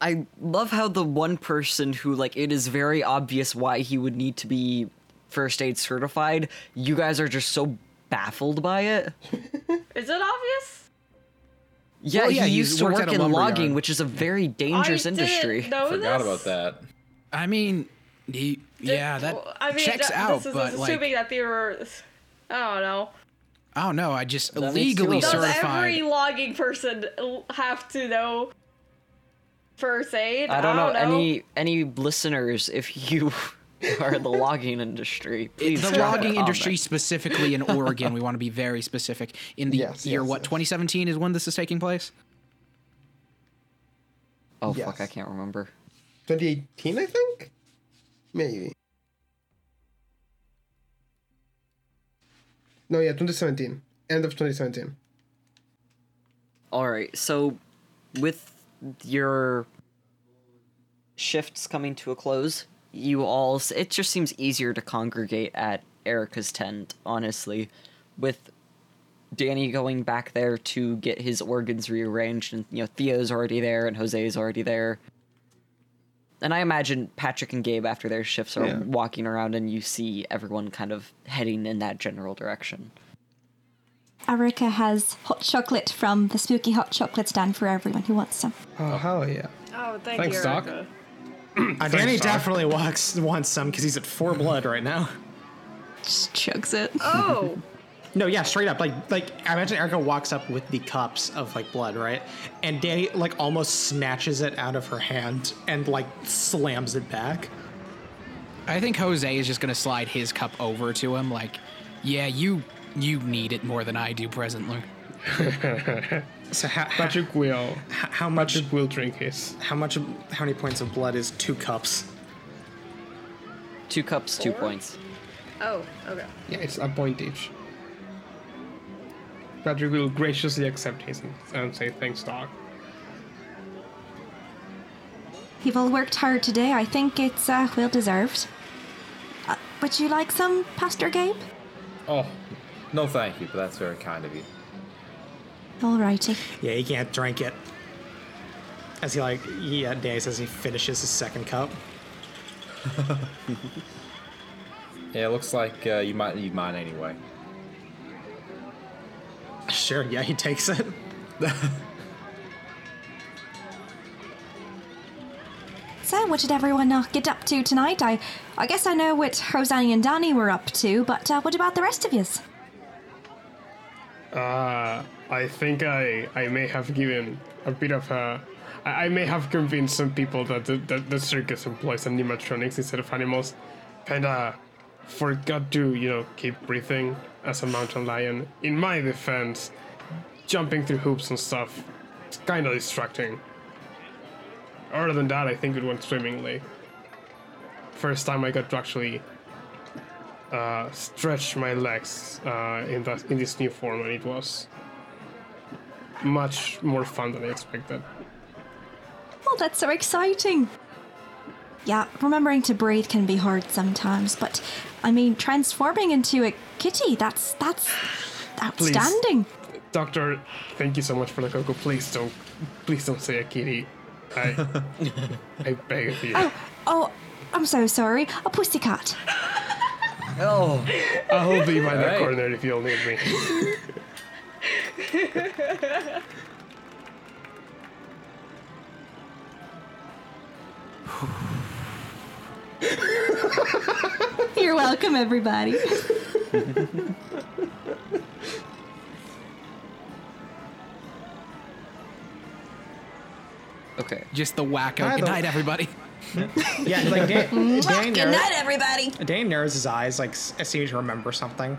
I love how the one person who like it is very obvious why he would need to be first aid certified. You guys are just so baffled by it. Is it obvious? Yeah, Well, yeah, he used to worked work in lumberyard. logging, which is a very dangerous I industry. Didn't know Forgot this. about that. I mean, he, yeah, that I mean, checks that- out, This is but assuming like, that they were. I don't know. I don't know. I just makes legally you Does certified. every logging person have to know first aid? I don't know any any listeners if you are in the logging industry. Please the drop a logging industry specifically in Oregon, we want to be very specific. In the Yes, year yes, what yes. 2017 is when this is taking place. Oh Yes. fuck, I can't remember. 2018, I think? Maybe. No, yeah, 2017. End of 2017. All right, so with your shifts coming to a close, you all it just seems easier to congregate at Erica's tent, honestly, with Danny going back there to get his organs rearranged, and you know Theo's already there and Jose's already there. And I imagine Patrick and Gabe, after their shifts, are Yeah. walking around, and you see everyone kind of heading in that general direction. Erica has hot chocolate from the spooky hot chocolate stand for everyone who wants some. Oh hell yeah! Oh, thank Thanks, you, Doc. Erica. Uh, Danny Doc. definitely walks, wants some because he's at four blood right now. Just chugs it. Oh, No, yeah, straight up. Like, like I imagine Erica walks up with the cups of like blood, right? And Danny like almost snatches it out of her hand and like slams it back. I think Jose is just gonna slide his cup over to him, like, yeah, you you need it more than I do presently. So how, how, Patrick will. how much? Patrick will drink his. How much? How many points of blood is two cups? Two cups, two points. oh, okay. Yeah, it's a point each. Patrick will graciously accept his and say thanks, Doc. You've all worked hard today. I think it's uh, well deserved. Uh, would you like some, Pastor Gabe? Oh, no, thank you, but that's very kind of you. Alrighty. Yeah, he can't drink it. As he like, yeah, Danny says he finishes his second cup. Yeah, it looks like uh, you might need mine anyway. Sure, yeah, he takes it. So, what did everyone uh, get up to tonight? I, I guess I know what Rosanny and Danny were up to, but uh, what about the rest of yous? Uh, I think I I may have given a bit of a. I I may have convinced some people that the, that the circus employs animatronics instead of animals. Kinda forgot to, you know, keep breathing as a mountain lion. In my defense, jumping through hoops and stuff, it's kinda distracting. Other than that, I think it went swimmingly. First time I got to actually uh, stretch my legs uh, in that in this new form, and it was much more fun than I expected. Oh, that's so exciting! Yeah, remembering to breathe can be hard sometimes, but I mean, transforming into a kitty, that's that's outstanding. Doctor, thank you so much for the cocoa. Please don't, please don't say a kitty. I, I beg of you. Oh, oh, I'm so sorry. A pussycat. Oh, I'll be by the Hey. corner if you'll need me. You're welcome, everybody. okay. Just the wacko. By Good the- night, everybody. Yeah, like Dan, Danny, Good narrow- night, everybody. Danny narrows his eyes, like s- as seeming to remember something.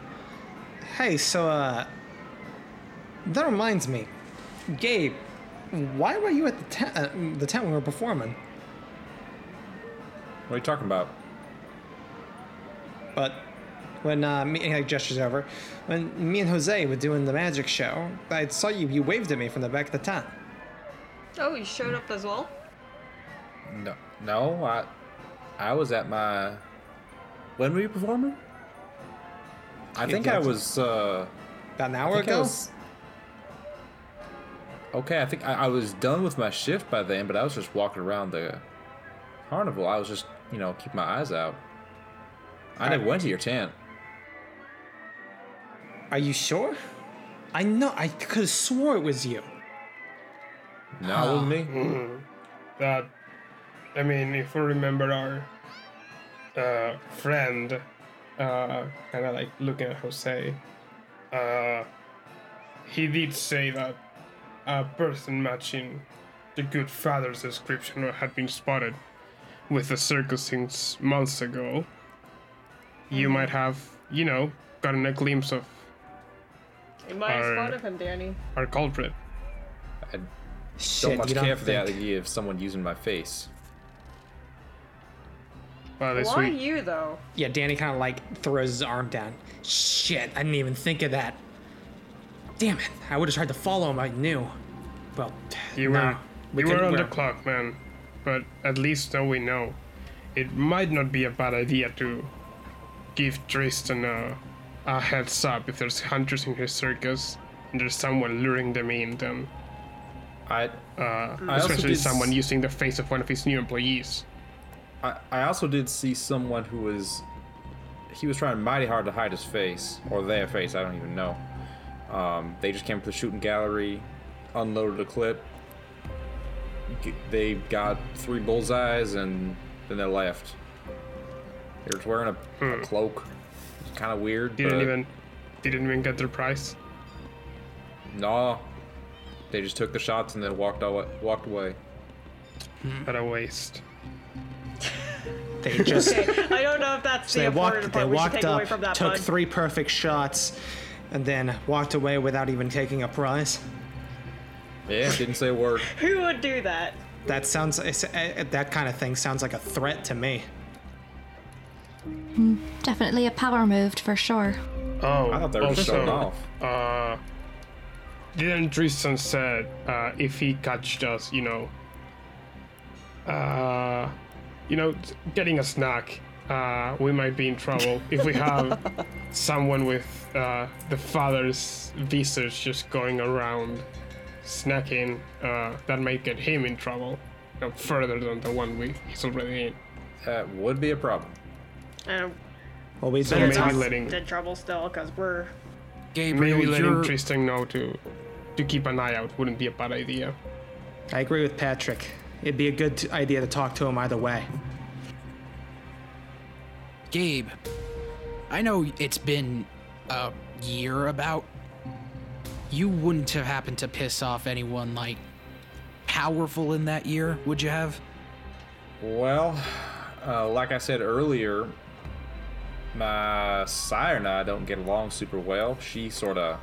Hey, so uh, that reminds me, Gabe, why were you at the tent? Uh, the tent when we were performing? What are you talking about? But when uh, me and he like, gestures over, when me and Jose were doing the magic show, I saw you. You waved at me from the back of the tent. Oh, you showed up as well? No, no, I, I was at my. When were you performing? I think I was. uh About an hour I ago. was- Okay, I think I, I was done with my shift by then, but I was just walking around the carnival. I was just, you know, keep my eyes out. I never went to your tent. Are you sure? I know. I could have swore it was you. No, it wasn't me. That, I mean, if we remember our uh, friend, uh, kind of like looking at Jose, uh, he did say that a person matching the good father's description had been spotted with the circus since months ago. You might have, you know, gotten a glimpse of You might have Alright. spotted him, Danny. our culprit. I don't Shit, much care don't for the idea of someone using my face. Well, this Why week, you though? Yeah, Danny kind of like throws his arm down. Shit, I didn't even think of that. Damn it! I would have tried to follow him. I knew. Well, You no, were we you were on the we're- clock, man. But at least now we know. it might not be a bad idea to give Tristan a, a heads up if there's hunters in his circus and there's someone luring them in. Then, I uh, I especially someone s- using the face of one of his new employees. I, I also did see someone who was he was trying mighty hard to hide his face or their face i don't even know. Um, they just came to the shooting gallery unloaded a clip they got three bullseyes and then they left. They were wearing a, a cloak. It's kind of weird Didn't but even didn't even get their price. no. They just took the shots and then walked away walked away. What a waste. They just Okay, I don't know if that's they the walked important they part we walked take away up, from that took bud. three perfect shots, and then walked away without even taking a prize. yeah didn't say a word Who would do that? That sounds it's- uh, that kind of thing sounds like a threat to me. Definitely a power move for sure. Oh, i thought they were just showing also, off uh, didn't Tristan said uh, if he catched us, you know, uh, you know, getting a snack, uh, we might be in trouble if we have someone with uh, the father's visage just going around snacking. Uh, that might get him in trouble, you know, further than the one we he's already in. that would be a problem And Well, we So better maybe talk. letting in trouble still, because we're Gabriel, maybe letting you're, Tristan know to to keep an eye out wouldn't be a bad idea. I agree with Patrick. It'd be a good idea to talk to him either way. Gabe. I know it's been a year about. You wouldn't have happened to piss off anyone like powerful in that year, would you have? Well, uh, like I said earlier, my sire and I don't get along super well. She sort of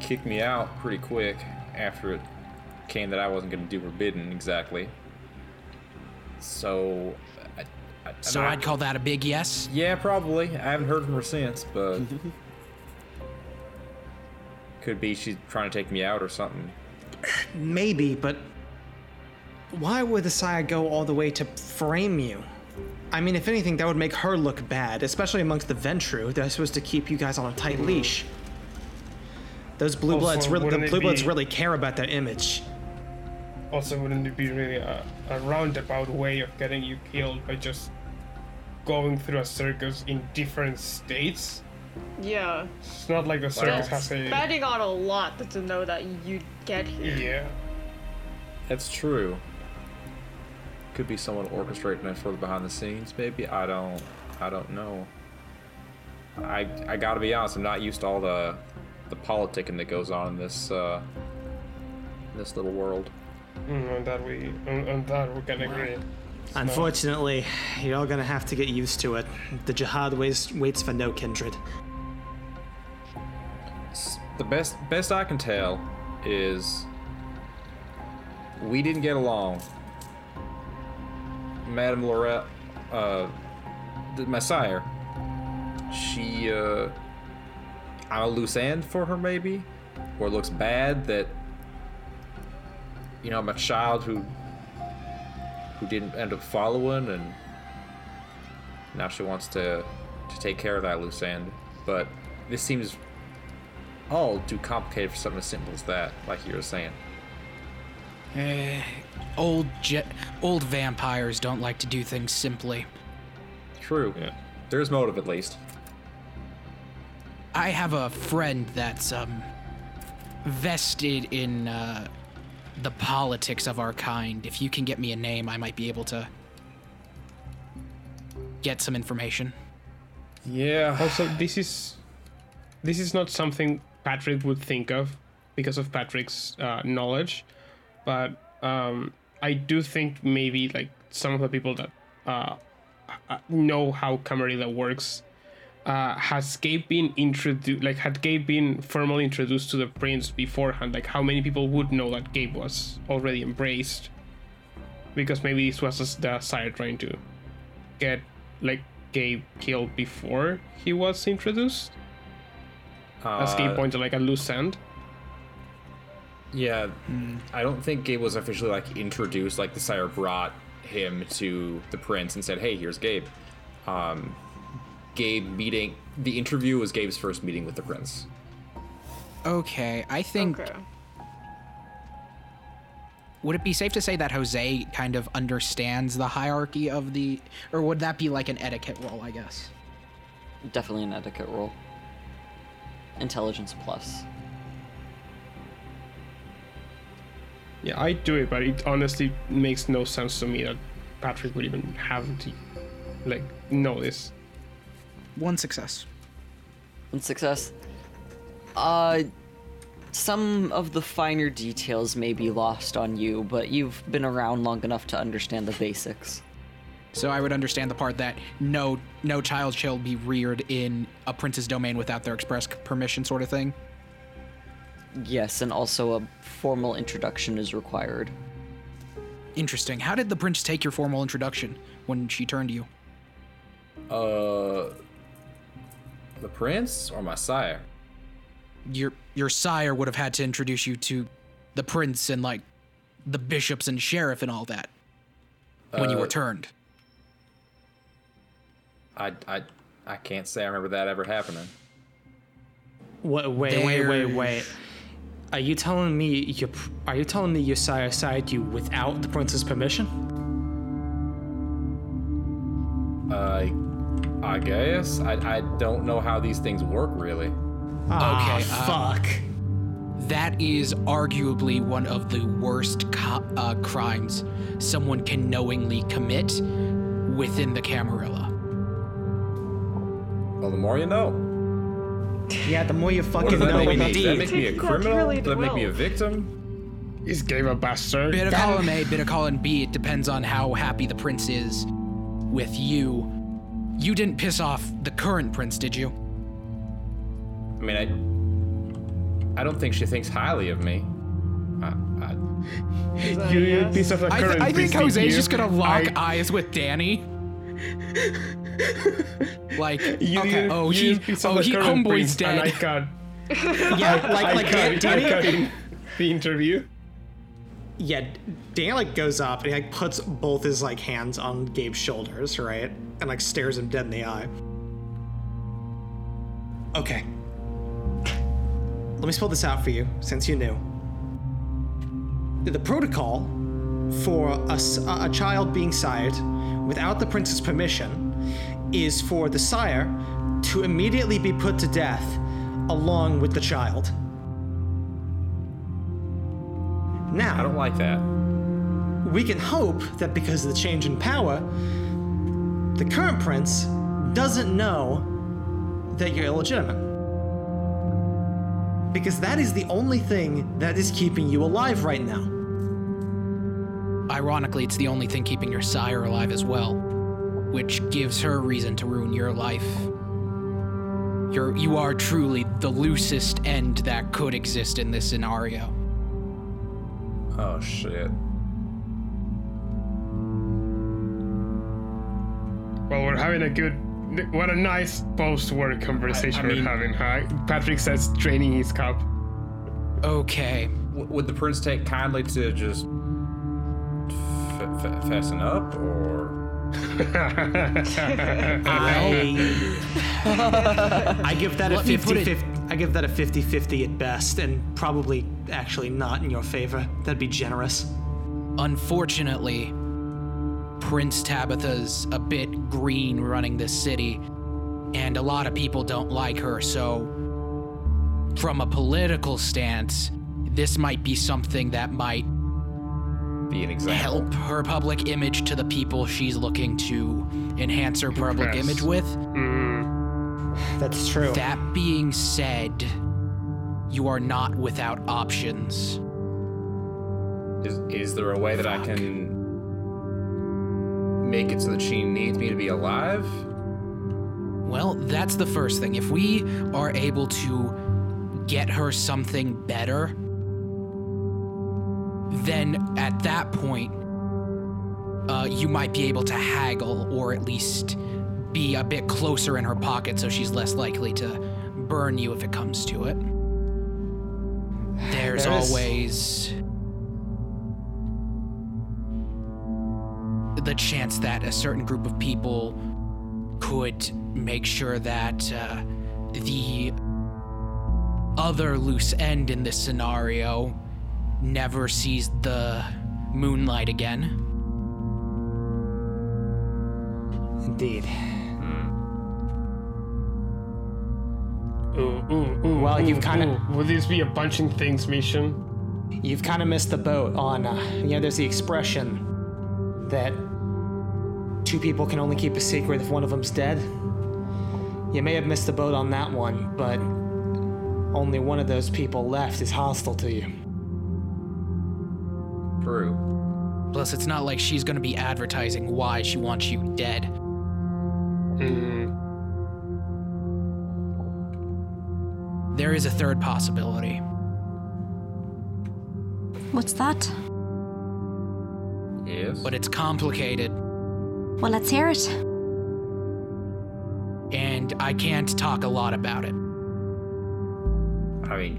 kicked me out pretty quick after it came that I wasn't going to do her bidding exactly. So, I, I, So I- I'd call that a big yes. yeah, probably. I haven't heard from her since, but could be she's trying to take me out or something. Maybe, but why would the Sire go all the way to frame you? I mean, if anything, that would make her look bad, especially amongst the Ventrue. They're supposed to keep you guys on a tight leash. Those blue Also, bloods, really, the blue bloods be- really care about their image. Also, wouldn't it be really a, a roundabout way of getting you killed by just going through a circus in different states? yeah It's not like the circus has a betting on a lot to know that you'd get here. yeah. That's true. Could be someone orchestrating it for the behind the scenes, maybe. I don't I don't know. I I gotta be honest, I'm not used to all the the politicking that goes on in this uh this little world. Mm, on that we on, on that we can agree. Unfortunately, you're all gonna have to get used to it. The Jyhad waits, waits for no kindred. The best best I can tell is we didn't get along. Madame Lorette, uh, the Messiah, she, uh, I'm a loose end for her, maybe, or it looks bad that, you know, I'm a child who, who didn't end up following, and now she wants to, to take care of that loose end. But this seems all too complicated for something as simple as that, like you were saying. Eh, old je- old vampires don't like to do things simply. True. Yeah. There's motive at least. I have a friend that's um vested in uh, the politics of our kind. If you can get me a name, I might be able to get some information. Yeah. Also, this is this is not something Patrick would think of because of Patrick's uh, knowledge, but um, I do think maybe like some of the people that uh, uh, know how Camarilla works. Uh, has Gabe been introduced? Like, had Gabe been formally introduced to the prince beforehand? Like, how many people would know that Gabe was already embraced? Because maybe this was just the sire trying to get like Gabe killed before he was introduced. As Gabe Uh, pointed, like a loose end. Yeah, I don't think Gabe was officially like introduced. Like the sire brought him to the prince and said, "Hey, here's Gabe." Um, Gabe meeting the interview was Gabe's first meeting with the prince. Okay, I think. Okay. Would it be safe to say that Jose kind of understands the hierarchy of the. Or would that be like an etiquette role, I guess? Definitely an etiquette roll. Intelligence plus. Yeah, I do it, but it honestly makes no sense to me that Patrick would even have to, like, know this. One success. One success. Uh, some of the finer details may be lost on you, but you've been around long enough to understand the basics. So I would understand the part that no no child shall be reared in a prince's domain without their express permission, sort of thing. Yes, and also a formal introduction is required. Interesting. How did the prince take your formal introduction when she turned to you? Uh, the prince or my sire? Your your sire would have had to introduce you to the prince and like the bishops and sheriff and all that when you Uh, returned. I I I can't say I remember that ever happening. Wait, wait, wait, wait, wait. Are you telling me you? Are you telling me your sire sired you without the prince's permission? I I guess I I don't know how these things work really. Ah, Okay, uh, fuck. That is arguably one of the worst co- uh, crimes someone can knowingly commit within the Camarilla. Well, the more you know. yeah, the more you fucking does that know, make me? Does that make me a criminal? really Does that make me a victim? He's Gabe a bastard? Bit of column A, bit of column B. It depends on how happy the prince is with you. You didn't piss off the current prince, did you? I mean, I I don't think she thinks highly of me. I, I, You, you piece of a I, current th- I think beast in Jose's just gonna lock I- eyes with Danny. like, You, okay, you, oh, you he, piece of oh, he, current homeboy's prince, And I dead. cut, Yeah, like I like cut, Dan- I Danny. cut in the interview. Yeah, Dan like goes up and he like puts both his like hands on Gabe's shoulders, right, and like stares him dead in the eye. Okay. Let me spell this out for you, since you knew. The protocol for a child being sired without the prince's permission is for the sire to immediately be put to death along with the child. Now, I don't like that. we can hope that because of the change in power, the current prince doesn't know that you're illegitimate. Because that is the only thing that is keeping you alive right now. Ironically, it's the only thing keeping your sire alive as well, which gives her reason to ruin your life. You're, you are truly the loosest end that could exist in this scenario. Oh shit. Well, we're having a good. What a nice post-work conversation I- I mean- we're having, huh? Patrick says draining his cup. Okay, W- would the prince take kindly to just f- f- fasten up, or I, I give that a Let me put 50 it- 50 I give that a 50 50 at best, and probably actually not in your favor. That'd be generous. Unfortunately, Prince Tabitha's a bit green running this city, and a lot of people don't like her, so from a political stance, this might be something that might be an example? help her public image to the people she's looking to enhance her public Impress. image with. Mm-hmm. That's true. That being said, you are not without options. Is is there a way that I can make it so that she needs me to be alive? Well, that's the first thing. If we are able to get her something better, then at that point, uh, you might be able to haggle or at least be a bit closer in her pocket so she's less likely to burn you if it comes to it. There's always. the chance that a certain group of people could make sure that uh, the other loose end in this scenario never sees the moonlight again. Indeed. Ooh, ooh, ooh, Well, ooh, you've kind of. Will this be a punching things mission? You've kind of missed the boat on, uh, you know, there's the expression that two people can only keep a secret if one of them's dead. You may have missed the boat on that one, but only one of those people left is hostile to you. True. Plus, it's not like she's gonna be advertising why she wants you dead. Hmm. There is a third possibility. What's that? Yes. but it's complicated Well, let's hear it. and I can't talk a lot about it. I mean,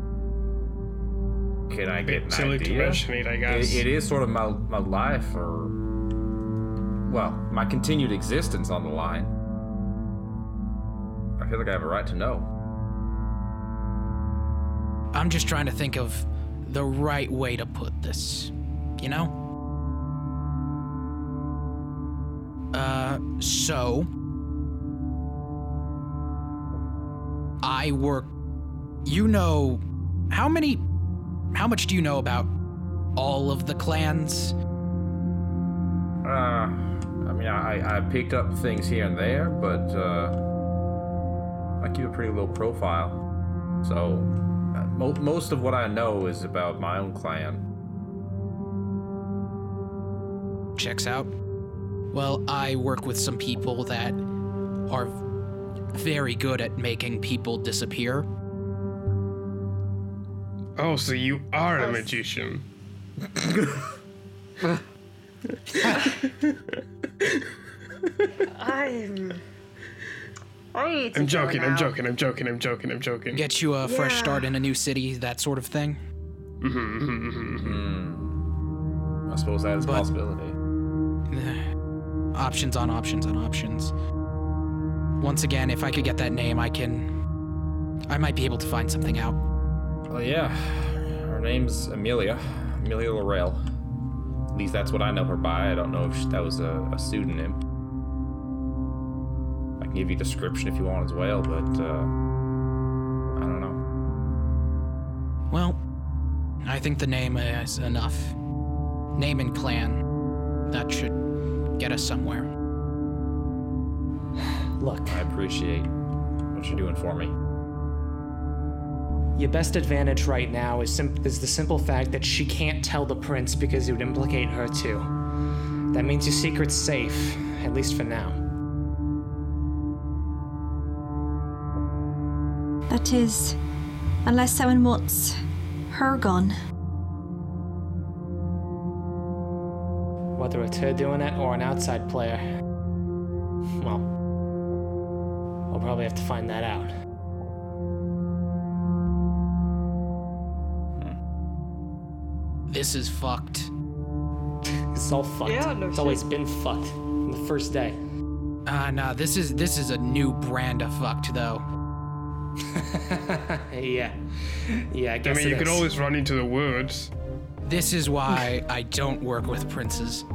can I get Bit an silly to idea? mention it, I guess. It, it is sort of my my life, or well, my continued existence on the line. I feel like I have a right to know. I'm just trying to think of the right way to put this, you know? Uh, so. I work. You know. How many. How much do you know about all of the clans? Uh, I mean, I, I picked up things here and there, but uh, I keep a pretty low profile. So, mo- most of what I know is about my own clan. checks out. Well, I work with some people that are very good at making people disappear. Oh, so you are a magician. I'm. I need to I'm joking, I'm joking, I'm joking, I'm joking, I'm joking. Get you a fresh start in a new city, that sort of thing. Mm-hmm, mm-hmm, mm-hmm, hmm. I suppose that is a possibility. options on options on options. Once again, if I could get that name, I can. I might be able to find something out. Oh yeah, her name's Amelia, Amelia Laurel. At least that's what I know her by. I don't know if sh that was a, a pseudonym. Can give you a description if you want as well, but uh, I don't know. Well, I think the name is enough. Name and clan. That should get us somewhere. Look, I appreciate what you're doing for me. your best advantage right now is, sim- is the simple fact that she can't tell the prince because it would implicate her too. That means your secret's safe, at least for now. That is, unless someone wants her gone. Whether it's her doing it or an outside player. Well, we'll probably have to find that out. This is fucked. It's all fucked. Yeah, no it's shit. always been fucked from the first day. Ah, nah, this is this is a new brand of fucked though. yeah. Yeah, I I mean, it you could always run into the woods. This is why I don't work with princes.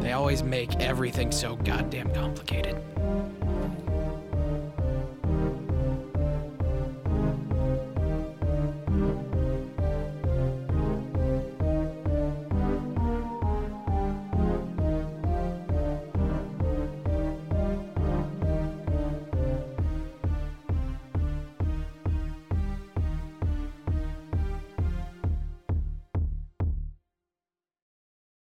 They always make everything so goddamn complicated.